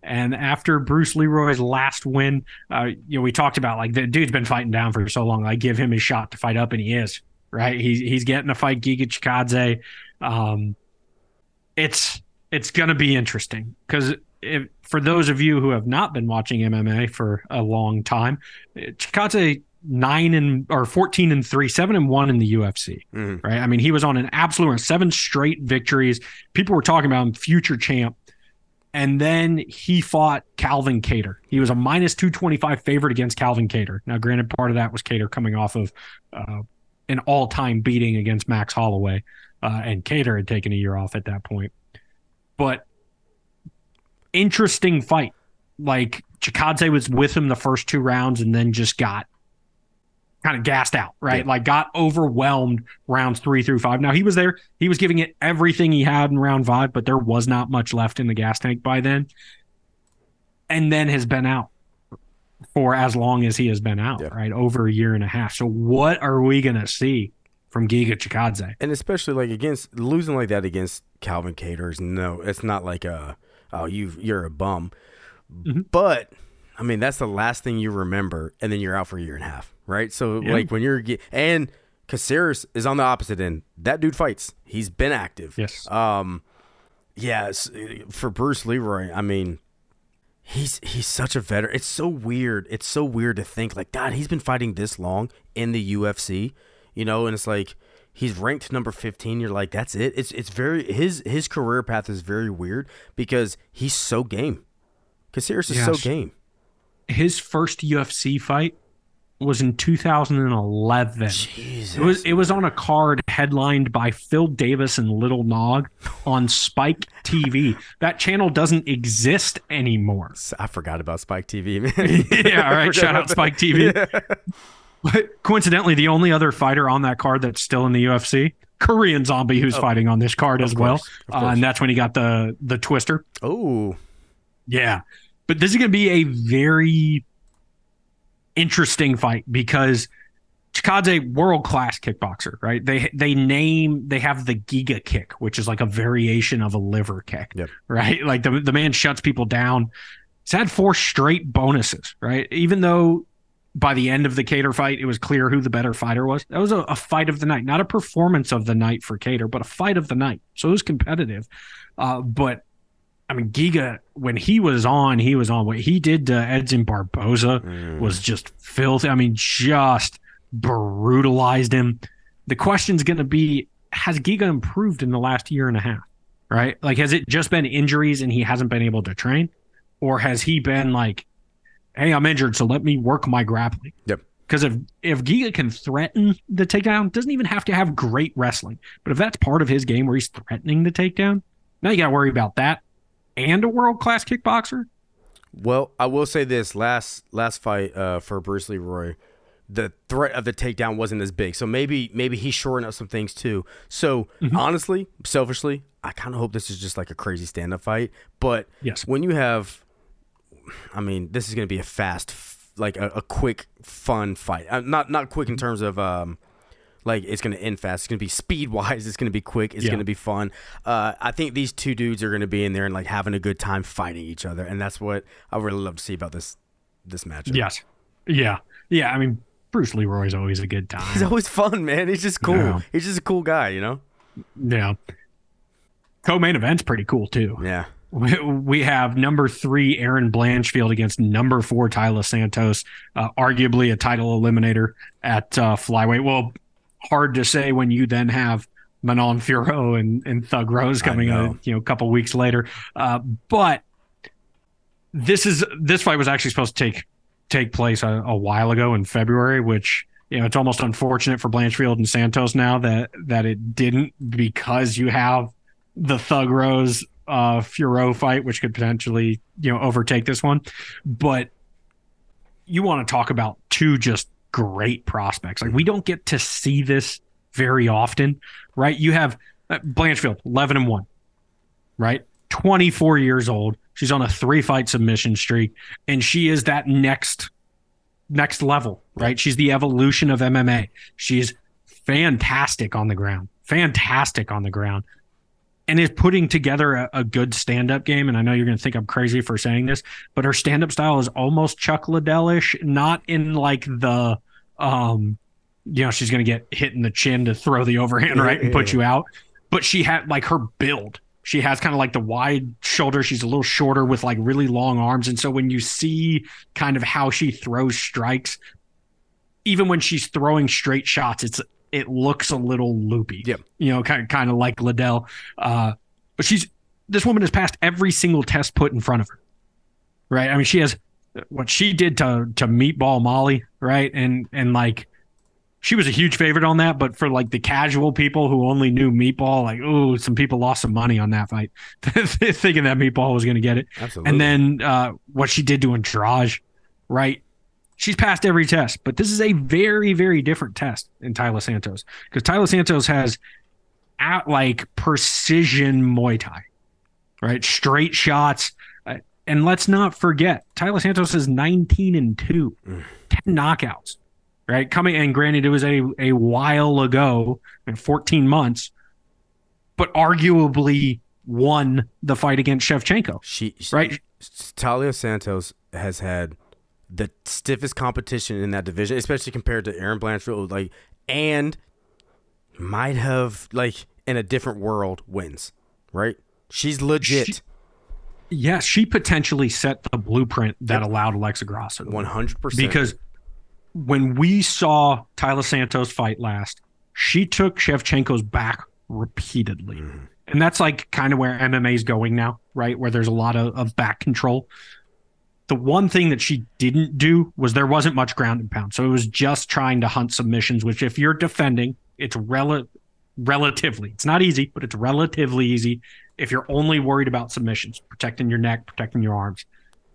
And after Bruce Leroy's last win, uh, you know, we talked about like the dude's been fighting down for so long. I give him his shot to fight up, and he is right. He's he's getting to fight Giga Chikadze. Um, it's it's going to be interesting because for those of you who have not been watching MMA for a long time, Chikadze nine and or 14 and three, seven and one in the UFC, mm-hmm. right? I mean, he was on an absolute seven straight victories. People were talking about him, future champ and then he fought Calvin Kattar. He was a minus 225 favorite against Calvin Kattar. Now, granted, part of that was Kattar coming off of uh, an all time beating against Max Holloway, uh, and Kattar had taken a year off at that point. But interesting fight. Like, Chikadze was with him the first two rounds and then just got kind of gassed out, right? Yeah. Like got overwhelmed rounds three through five. Now he was there, he was giving it everything he had in round five, but there was not much left in the gas tank by then. And then has been out for as long as he has been out, yeah. right? Over a year and a half. So what are we gonna see from Giga Chikadze? And especially like against losing like that against Calvin Kattar's, no, it's not like a oh you you're a bum. Mm-hmm. But I mean that's the last thing you remember, and then you're out for a year and a half right? So yeah. like when you're get, and Caceres is on the opposite end. That dude fights. He's been active. Yes. Um, yeah. For Bruce Leroy, I mean, he's he's such a veteran. It's so weird. It's so weird to think like God. He's been fighting this long in the UFC, you know, and it's like he's ranked number 15 you're like that's it it's it's very his his career path is very weird because he's so game Caceres is yes. so game his first UFC fight was in 2011. Jesus. It was it was on a card headlined by Phil Davis and Little Nog on Spike TV. That channel doesn't exist anymore. I forgot about Spike TV, man. yeah, all right. Shout out Spike TV. Yeah. Coincidentally, the only other fighter on that card that's still in the UFC, Korean Zombie, who's Oh. fighting on this card as well, course, of uh, and that's when he got the the twister. Oh, Yeah. But this is going to be a very interesting fight because Chikadze world class kickboxer, right? They they name they have the Giga kick, which is like a variation of a liver kick, Yep. right? Like the the man shuts people down. He's had four straight bonuses, right? Even though by the end of the Kattar fight, it was clear who the better fighter was. That was a, a fight of the night, not a performance of the night for Kattar, but a fight of the night. So it was competitive. Uh, but I mean, Giga, when he was on, he was on. What he did to Edson Barboza Mm. was just filthy. I mean, just brutalized him. The question's going to be Has Giga improved in the last year and a half? Right? Like, has it just been injuries and he hasn't been able to train? Or has he been like, hey, I'm injured, so let me work my grappling? Yep. Because if, if Giga can threaten the takedown, doesn't even have to have great wrestling. But if that's part of his game where he's threatening the takedown, now you got to worry about that and a world class kickboxer. Well, I will say this: last last fight uh, for Bruce Leroy, the threat of the takedown wasn't as big. So maybe maybe he's shoring up some things too. So Mm-hmm. honestly, selfishly, I kind of hope this is just like a crazy stand up fight. But Yes. when you have, I mean, this is going to be a fast, like a, a quick, fun fight. Uh, not not quick in terms of um, like it's going to end fast. It's going to be speed wise. It's going to be quick. It's Yeah. going to be fun. Uh, I think these two dudes are going to be in there and like having a good time fighting each other, and that's what I really love to see about this this matchup. Yes. Yeah. Yeah. I mean, Bruce Leroy's always a good time. He's always fun, man. He's just cool. Yeah. He's just a cool guy, you know. yeah. Co main event's pretty cool, too. Yeah. We, we have number three, Erin Blanchfield against number four, Taila Santos, uh, arguably a title eliminator at uh, flyweight. Well, hard to say when you then have Manon Fiorot and, and Thug Rose coming, uh, you know, a couple weeks later. Uh, but this is this fight was actually supposed to take take place a, a while ago in February, which you know it's almost unfortunate for Blanchfield and Santos now that that it didn't because you have the Thug Rose uh Furo fight, which could potentially you know overtake this one. But you want to talk about two just great prospects. Like we don't get to see this very often, right? You have uh, Blanchfield, eleven and one, right? Twenty four years old. She's on a three fight submission streak, and she is that next next level, right? She's the evolution of MMA. She's fantastic on the ground, fantastic on the ground, and is putting together a, a good stand up game. And I know you're going to think I'm crazy for saying this, but her stand up style is almost Chuck Liddell ish, not in like the, um, you know, she's going to get hit in the chin to throw the overhand right and put you out. But she had like her build. She has kind of like the wide shoulder. She's a little shorter with like really long arms. And so when you see kind of how she throws strikes, even when she's throwing straight shots, it's it looks a little loopy. Yep. You know, kind of kind of like Liddell. Uh, but she's this woman has passed every single test put in front of her. Right. I mean, she has what she did to to Meatball Molly, right? And and like she was a huge favorite on that, but for like the casual people who only knew Meatball, like, oh, some people lost some money on that fight, thinking that Meatball was going to get it. Absolutely. And then uh, what she did to Andrade, right? She's passed every test, but this is a very, very different test in Taila Santos because Taila Santos has at like precision Muay Thai, right? Straight shots. Uh, and let's not forget, Taila Santos is 19 and 2, 10 knockouts, right? Coming and granted, it was a, a while ago, in 14 months, but arguably won the fight against Shevchenko, she, she right? Taila Santos has had the stiffest competition in that division, especially compared to Erin Blanchfield. Like, and might have like in a different world wins, right? She's legit, She- Yes, she potentially set the blueprint that allowed Alexa Grasso one hundred percent. because when we saw Taila Santos fight last, she took Shevchenko's back repeatedly. Mm-hmm. And that's like kind of where MMA is going now, right? Where there's a lot of, of back control. The one thing that she didn't do was there wasn't much ground and pound. So it was just trying to hunt submissions, which if you're defending, it's rel- relatively, it's not easy, but it's relatively easy if you're only worried about submissions, protecting your neck, protecting your arms.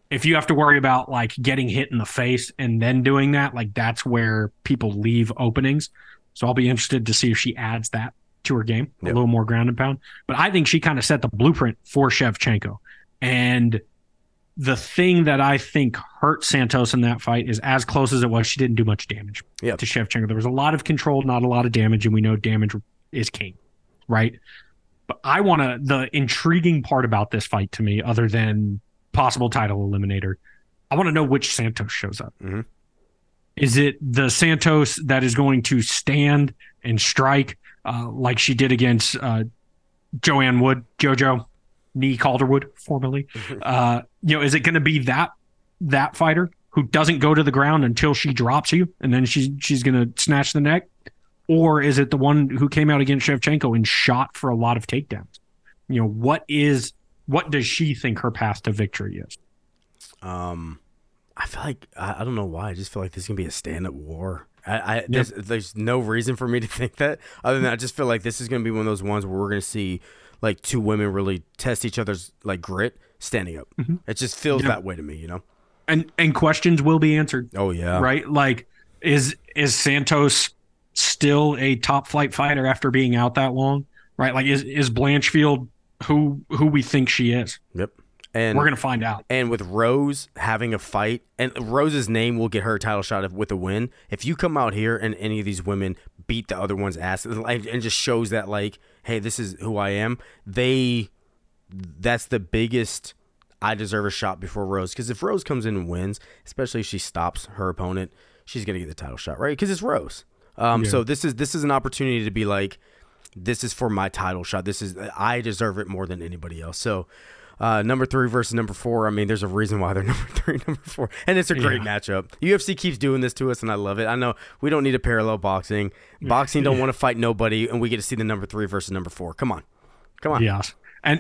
If you have to worry about like getting hit in the face and then doing that, like that's where people leave openings. So I'll be interested to see if she adds that to her game, Yep. a little more ground and pound. But I think she kind of set the blueprint for Shevchenko. And the thing that I think hurt Santos in that fight is as close as it was, she didn't do much damage Yep. to Shevchenko. There was a lot of control, not a lot of damage, and we know damage is king, right? But I want to, the intriguing part about this fight to me, other than possible title eliminator, I want to know which Santos shows up. Mhm. Is it the Santos that is going to stand and strike uh, like she did against uh, Joanne Wood, JoJo, Nee Calderwood, formerly? uh, you know, is it going to be that that fighter who doesn't go to the ground until she drops you and then she's she's going to snatch the neck, or is it the one who came out against Shevchenko and shot for a lot of takedowns? You know, what is what does she think her path to victory is? Um, I feel like I, I don't know why. I just feel like this is gonna be a stand-up war. I, I there's, there's no reason for me to think that other than I just feel like this is gonna be one of those ones where we're gonna see like two women really test each other's like grit standing up. Mm-hmm. It just feels Yeah. that way to me, you know. And and questions will be answered, Oh yeah, right? Like, is is Santos still a top flight fighter after being out that long? Right? Like, is is Blanchfield who who we think she is? Yep. And We're gonna find out. And with Rose having a fight, and Rose's name will get her a title shot with a win. If you come out here and any of these women beat the other one's ass and just shows that like, hey, this is who I am, they that's the biggest I deserve a shot before Rose. Because if Rose comes in and wins, especially if she stops her opponent, she's gonna get the title shot, right? Because it's Rose. Um, so this is this is an opportunity to be like, this is for my title shot. This is I deserve it more than anybody else. So. Uh, number three versus number four. I mean, there's a reason why they're number three, number four, and it's a great matchup. UFC keeps doing this to us, and I love it. I know we don't need a parallel boxing. Boxing don't want to fight nobody, and we get to see the number three versus number four. Come on, come on. Yes. And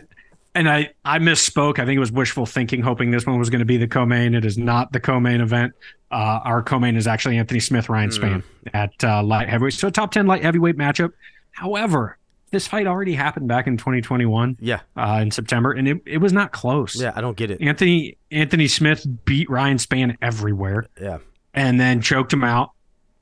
and I I misspoke. I think it was wishful thinking, hoping this one was going to be the co-main. It is not the co-main event. Uh, our co-main is actually Anthony Smith, Ryan Spann at uh, light heavyweight. So a top ten light heavyweight matchup. However, this fight already happened back in 2021 Yeah, uh, in September, and it, it was not close. yeah. I don't get it. Anthony Anthony Smith beat Ryan Spann everywhere Yeah, and then choked him out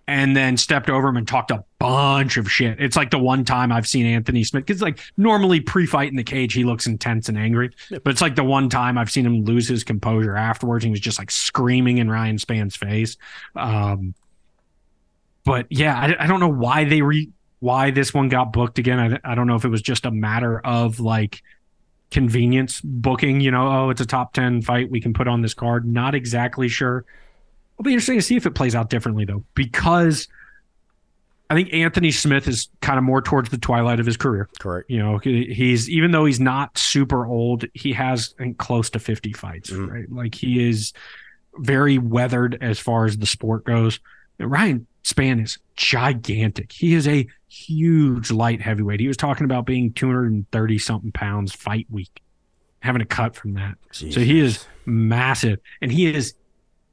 and then stepped over him and talked a bunch of shit. It's like the one time I've seen Anthony Smith because like normally pre-fight in the cage he looks intense and angry, but it's like the one time I've seen him lose his composure afterwards. He was just like screaming in Ryan Spann's face. Um, but yeah, I, I don't know why they re why this one got booked again. I, I don't know if it was just a matter of like convenience booking. You know, oh, it's a top ten fight we can put on this card. Not exactly sure. It'll be interesting to see if it plays out differently though, because I think Anthony Smith is kind of more towards the twilight of his career. correct. You know, he's even though he's not super old, he has close to 50 fights, Mhm. right? Like he is very weathered as far as the sport goes. And Ryan Spann is gigantic. He is a huge light heavyweight. He was talking about being 230 something pounds fight week, having a cut from that. So he is massive and he is,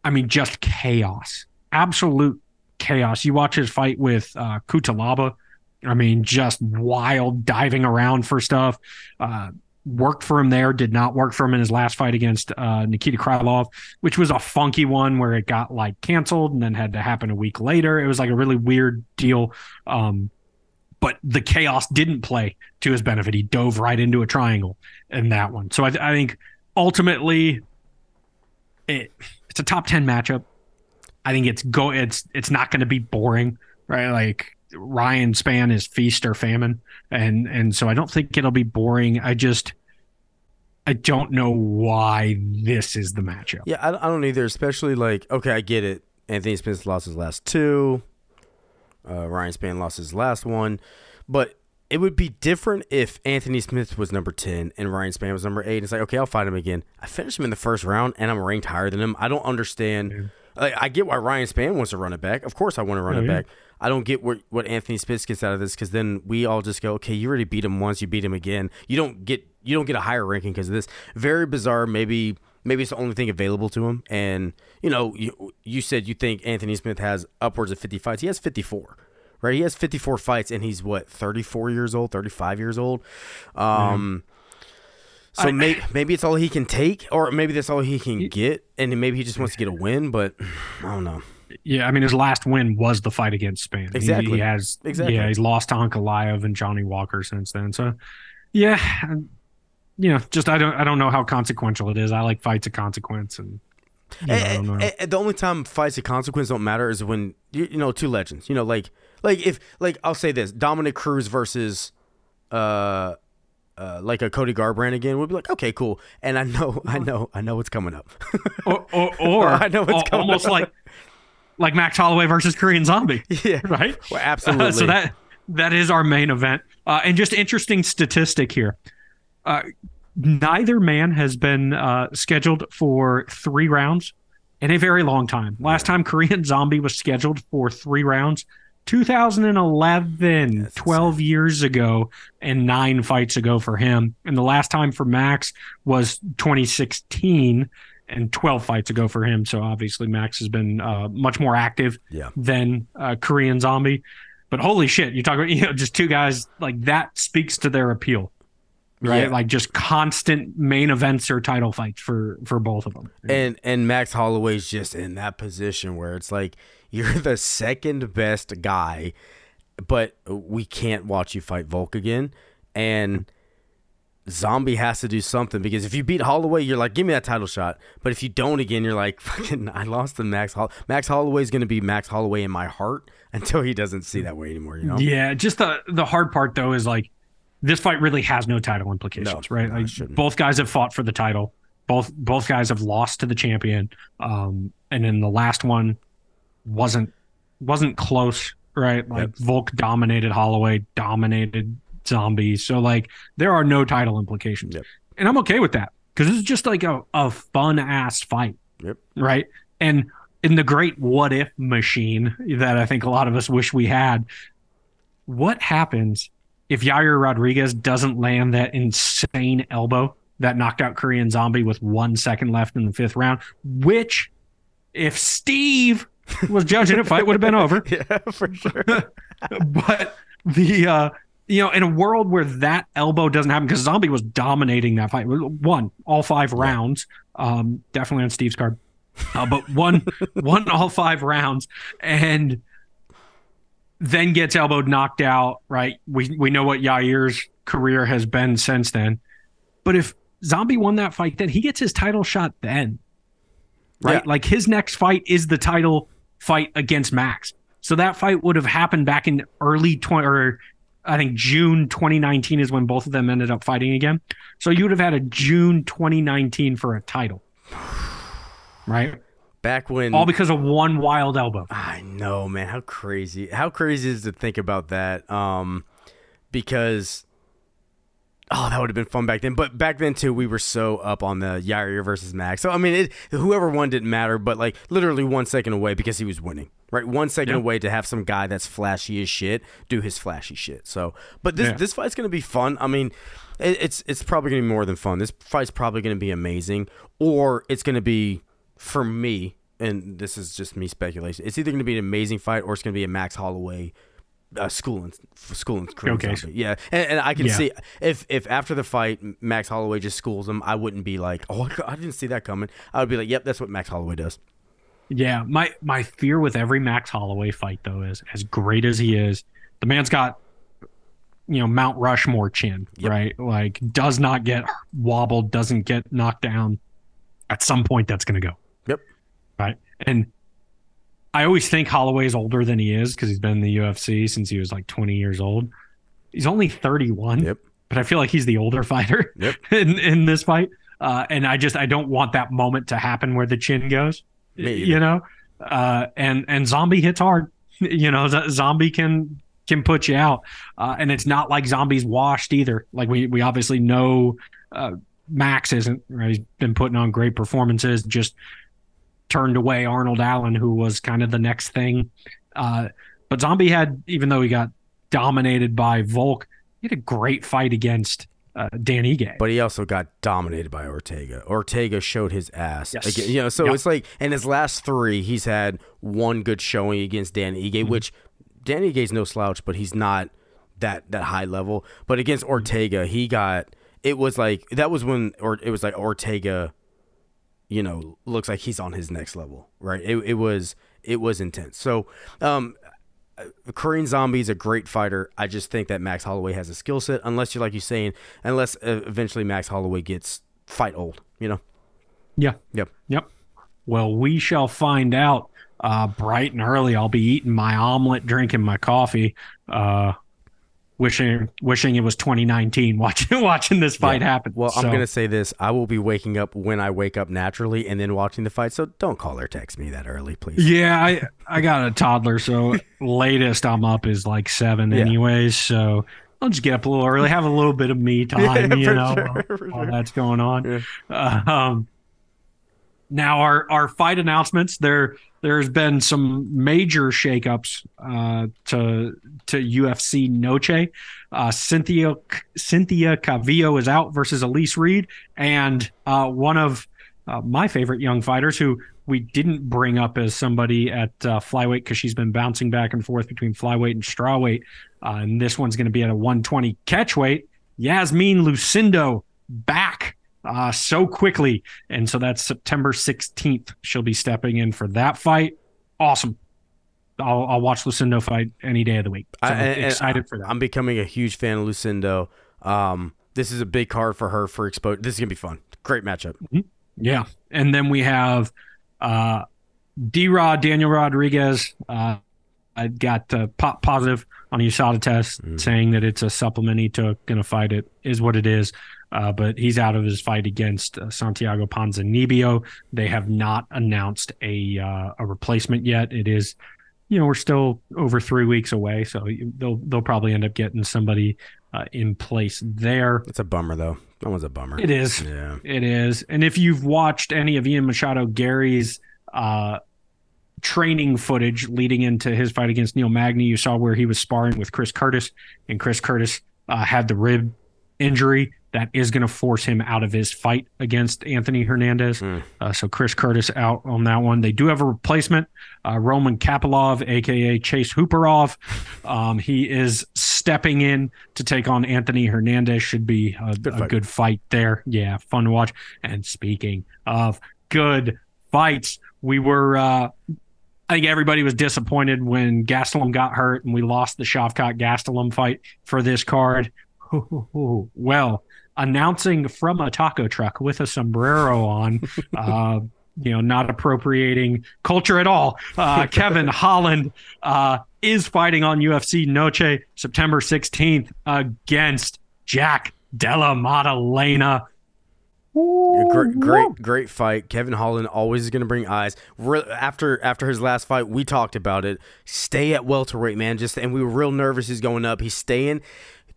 I mean, just chaos, absolute chaos. You watch his fight with uh, Cutelaba. I mean, just wild diving around for stuff. Uh, worked for him there, did not work for him in his last fight against uh, Nikita Krylov, which was a funky one where it got like canceled and then had to happen a week later. It was like a really weird deal. Um, but the chaos didn't play to his benefit. He dove right into a triangle in that one. So I, I think ultimately it, it's a top 10 matchup. I think it's go it's it's not going to be boring, right? Like Ryan Spann is feast or famine and and so I don't think it'll be boring. I just I don't know why this is the matchup. Yeah, I, I don't either. Especially like, okay, I get it. Anthony Smith lost his last two. Uh, Ryan Spann lost his last one, but it would be different if Anthony Smith was number ten and Ryan Spann was number eight. It's like, okay, I'll fight him again. I finished him in the first round, and I'm ranked higher than him. I don't understand. Like, I get why Ryan Spann wants to run it back. Of course, I want to run Oh, it yeah. back. I don't get what what Anthony Smith gets out of this because then we all just go, okay, you already beat him once, you beat him again. You don't get you don't get a higher ranking because of this. Very bizarre. Maybe maybe it's the only thing available to him. And you know, you, you said you think Anthony Smith has upwards of 50 fights. He has 54. Right, he has 54 fights, and he's what 34 years old, 35 years old. Um, mm-hmm. so I- maybe maybe it's all he can take, or maybe that's all he can get, and maybe he just wants to get a win. But I don't know. Yeah, I mean, his last win was the fight against Spann. He- Exactly. He, has, Exactly. yeah, he's lost to Ankalaev and Johnny Walker since then. So, yeah, you know, just I don't, I don't know how consequential it is. I like fights of consequence, and you eh, know, don't eh, know. And- and- and the only time fights of consequence don't matter is when you, you know two legends. You know, like like if like I'll say this: Dominick Cruz versus uh uh like a Cody Garbrandt again. We'll be like, okay, cool. And I know, I know, I know what's coming up. or, or, or I know what's coming almost up. like like Max Holloway versus Korean Zombie, yeah, right? well, absolutely. so that that is our main event. Uh, and just interesting statistic here. Uh, neither man has been uh, scheduled for three rounds in a very long time. Last time Korean Zombie was scheduled for three rounds, 2011, That's 12 years ago, and nine fights ago for him. And the last time for Max was 2016 and 12 fights ago for him. So obviously Max has been uh, much more active Yeah. than uh, Korean Zombie. But holy shit, you talk about you know just two guys like that speaks to their appeal, right? Yeah. Like just constant main events or title fights for for both of them. and and Max Holloway's just in that position where it's like you're the second best guy, but we can't watch you fight Volk again, and Zombie has to do something because if you beat Holloway, you're like, give me that title shot. But if you don't again, you're like, fucking, I lost to Max. Holl- Max Holloway's gonna be Max Holloway in my heart until he doesn't see that way anymore. You know? Yeah, just the the hard part though is like this fight really has no title implications, No, right? no, like both guys have fought for the title. Both both guys have lost to the champion. Um, and then the last one wasn't wasn't close, right? Like Yep. Volk dominated Holloway, dominated Zombie. So like there are no title implications. Yep. And I'm okay with that because this is just like a, a fun ass fight. Yep. Right. And in the great what if machine that I think a lot of us wish we had, what happens if Yair Rodriguez doesn't land that insane elbow that knocked out Korean Zombie with one second left in the fifth round? Which, if Steve was judging it, fight would have been over. yeah, for sure. But the uh, you know, in a world where that elbow doesn't happen, because Zombie was dominating that fight, won all five rounds. Um, definitely on Steve's card, uh, but one, one all five rounds, and then gets elbowed, knocked out. Right? We we know what Yair's career has been since then. But if Zombie won that fight, then he gets his title shot then. Right? Yeah. Like his next fight is the title fight against Max. So that fight would have happened back in early 20 or I think June 2019 is when both of them ended up fighting again. So you would have had a June 2019 for a title. Right? Back when All because of one wild elbow. I know, man. How crazy! How crazy is it to think about that? Um, because oh, that would have been fun back then. But back then too, we were so up on the Yair versus Max. So I mean, it, whoever won didn't matter. But like literally one second away because he was winning. Right, one second Yeah. away to have some guy that's flashy as shit do his flashy shit. So, but this Yeah. this fight's gonna be fun. I mean, it, it's it's probably gonna be more than fun. This fight's probably gonna be amazing, or it's gonna be for me, and this is just me speculation. It's either going to be an amazing fight or it's going to be a Max Holloway uh, school and school and Okay. zombie. Yeah, and, and I can Yeah. see if if after the fight Max Holloway just schools him, I wouldn't be like, oh, I didn't see that coming. I would be like, yep, that's what Max Holloway does. Yeah, my my fear with every Max Holloway fight though is as great as he is, the man's got you know Mount Rushmore chin, Yep. right? Like does not get wobbled, doesn't get knocked down. At some point, that's going to go. Right, and I always think Holloway's older than he is because he's been in the UFC since he was like 20 years old. He's only 31 Yep. but I feel like he's the older fighter Yep. in in this fight. Uh, and I just I don't want that moment to happen where the chin goes. You know, uh, and and zombie hits hard. You know, Z- zombie can can put you out, uh, and it's not like zombies washed either. Like we we obviously know uh, Max isn't. Right? He's been putting on great performances. Just turned away Arnold Allen, who was kind of the next thing. Uh, but Zombie had, even though he got dominated by Volk, he had a great fight against uh, Dan Ige. But he also got dominated by Ortega. Ortega showed his ass. Yes. Again, you know, so Yep. it's like in his last three, he's had one good showing against Dan Ige, Mm-hmm. which Dan Ige's no slouch, but he's not that that high level. But against Ortega, he got it was like that was when or it was like Ortega, you know, looks like he's on his next level, right? It it was it was intense. So, um, Korean Zombie is a great fighter. I just think that Max Holloway has a skill set, unless you're like you're saying, unless uh, eventually Max Holloway gets fight old, you know. yeah. Yep. Yep. Well, we shall find out uh, bright and early. I'll be eating my omelet, drinking my coffee, uh, wishing wishing it was 2019. Watching watching this fight happen. Well, I'm gonna say this: I will be waking up when I wake up naturally, and then watching the fight. So don't call or text me that early, please. Yeah, I I got a toddler, so latest I'm up is like seven, Yeah. anyways. So I'll just get up a little early, have a little bit of me time, Yeah, you know, sure, while, while sure. that's going on. Yeah. Uh, um, now our our fight announcements there. There's been some major shakeups uh, to to UFC Noche. Uh, Cynthia Cynthia Calvillo is out versus Elise Reed, and uh, one of uh, my favorite young fighters who we didn't bring up as somebody at uh, flyweight because she's been bouncing back and forth between flyweight and strawweight. Uh, and this one's going to be at a 120 catchweight. Yasmin Lucindo back uh, so quickly. And so that's September 16th. She'll be stepping in for that fight. Awesome. I'll, I'll watch Lucindo fight any day of the week. So I- and excited for that. I'm becoming a huge fan of Lucindo. Um, this is a big card for her for expo. This is gonna be fun. Great matchup. Yeah. And then we have uh, D Rod, Daniel Rodriguez. Uh, I got uh, po- positive on a USADA test saying that it's a supplement he took. To fight it is what it is. Uh, but he's out of his fight against uh, Santiago Ponzinibbio. They have not announced a uh, a replacement yet. It is, you know, we're still over three weeks away, so they'll they'll probably end up getting somebody uh, in place there. It's a bummer though. That was a bummer. It is. Yeah. It is. And if you've watched any of Ian Machado Garry's uh, training footage leading into his fight against Neil Magny, you saw where he was sparring with Chris Curtis, and Chris Curtis uh, had the rib injury that is going to force him out of his fight against Anthony Hernandez. Hmm. Uh, so Chris Curtis out on that one. They do have a replacement, uh, Roman Kopylov, aka Chase Hooperov. Um, he is stepping in to take on Anthony Hernandez. Should be a Good a fight. good fight there. Yeah, fun to watch. And speaking of good fights, we were. Uh, I think everybody was disappointed when Gastelum got hurt and we lost the Shavkat Gastelum fight for this card. well, announcing from a taco truck with a sombrero on, uh, you know, not appropriating culture at all. Uh, Kevin Holland uh, is fighting on UFC Noche September 16th against Jack Della Maddalena. Great, great, great fight. Kevin Holland always is going to bring eyes. Re- after after his last fight, we talked about it. Stay at welterweight, man. Just and we were real nervous. He's going up. He's staying.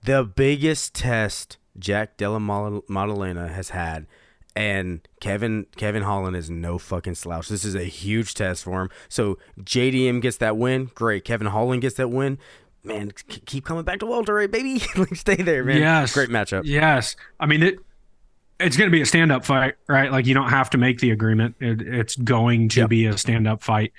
The biggest test Jack Della Maddalena has had, and Kevin Kevin Holland is no fucking slouch. This is a huge test for him. So JDM gets that win. Great. Kevin Holland gets that win. Man, keep coming back to welterweight, baby. like, stay there, man. Yes. Great matchup. Yes. I mean, it. It's going to be a stand-up fight, right? Like you don't have to make the agreement. It, it's going to Yep. be a stand-up fight.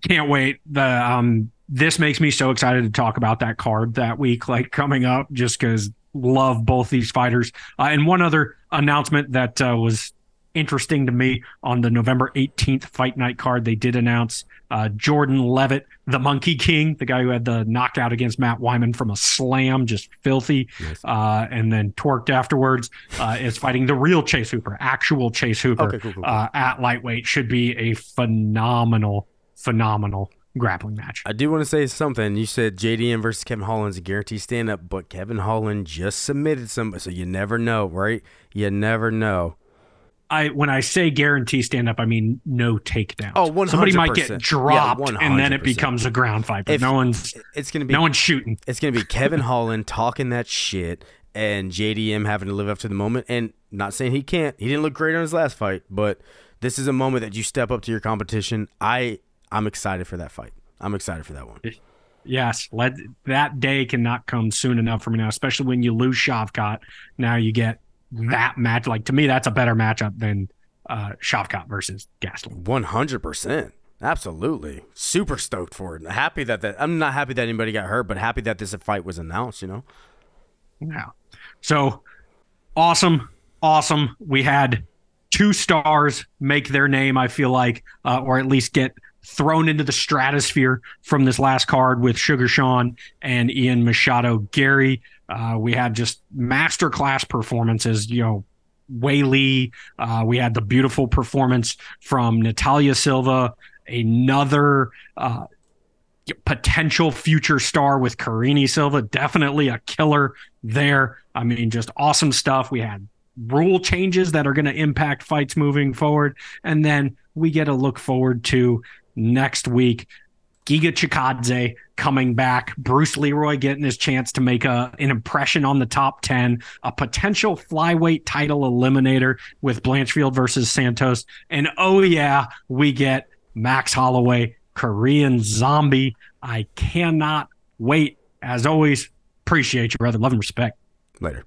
Can't wait. The um, this makes me so excited to talk about that card that week, like coming up, just because love both these fighters. Uh, and one other announcement that uh, was interesting to me on the November 18th fight night card, they did announce uh, Jordan Leavitt, the Monkey King, the guy who had the knockout against Matt Wiman from a slam, just filthy, uh, and then torqued afterwards, uh, is fighting the real Chase Hooper, actual Chase Hooper Okay, cool, cool, cool. Uh, at lightweight. Should be a phenomenal, phenomenal grappling match. I do want to say something. You said JDM versus Kevin Holland's a guaranteed stand up, but Kevin Holland just submitted somebody, so you never know, right? You never know. I when I say guarantee stand up, I mean no takedown. Oh, 100%. Somebody might get Yeah, dropped, and then it becomes a ground fight. But If- no one's It's gonna be no one's shooting. it's gonna be Kevin Holland talking that shit and JDM having to live up to the moment. And not saying he can't. He didn't look great on his last fight, but this is a moment that you step up to your competition. I I'm excited for that fight. I'm excited for that one. Yes, let that day cannot come soon enough for me now, especially when you lose Shavkat. Now you get that match. Like to me, that's a better matchup than uh Shavkat versus Gastelum. One hundred percent. Absolutely. Super stoked for it. Happy that that I'm not happy that anybody got hurt, but happy that this fight was announced, you know? Yeah. So awesome. Awesome. We had two stars make their name, I feel like, uh, or at least get thrown into the stratosphere from this last card with Sugar Sean and Ian Machado Garry. Uh, we had just masterclass performances, you know, Weili. Uh, we had the beautiful performance from Natalia Silva, another uh, potential future star with Karine Silva. Definitely a killer there. I mean, just awesome stuff. We had rule changes that are going to impact fights moving forward. And then we get a look forward to next week. Giga Chikadze coming back, Bruce Leroy getting his chance to make a, an impression on the top 10, a potential flyweight title eliminator with Blanchfield versus Santos. And oh, yeah, we get Max Holloway, Korean zombie. I cannot wait. As always, appreciate you, brother. Love and respect. Later.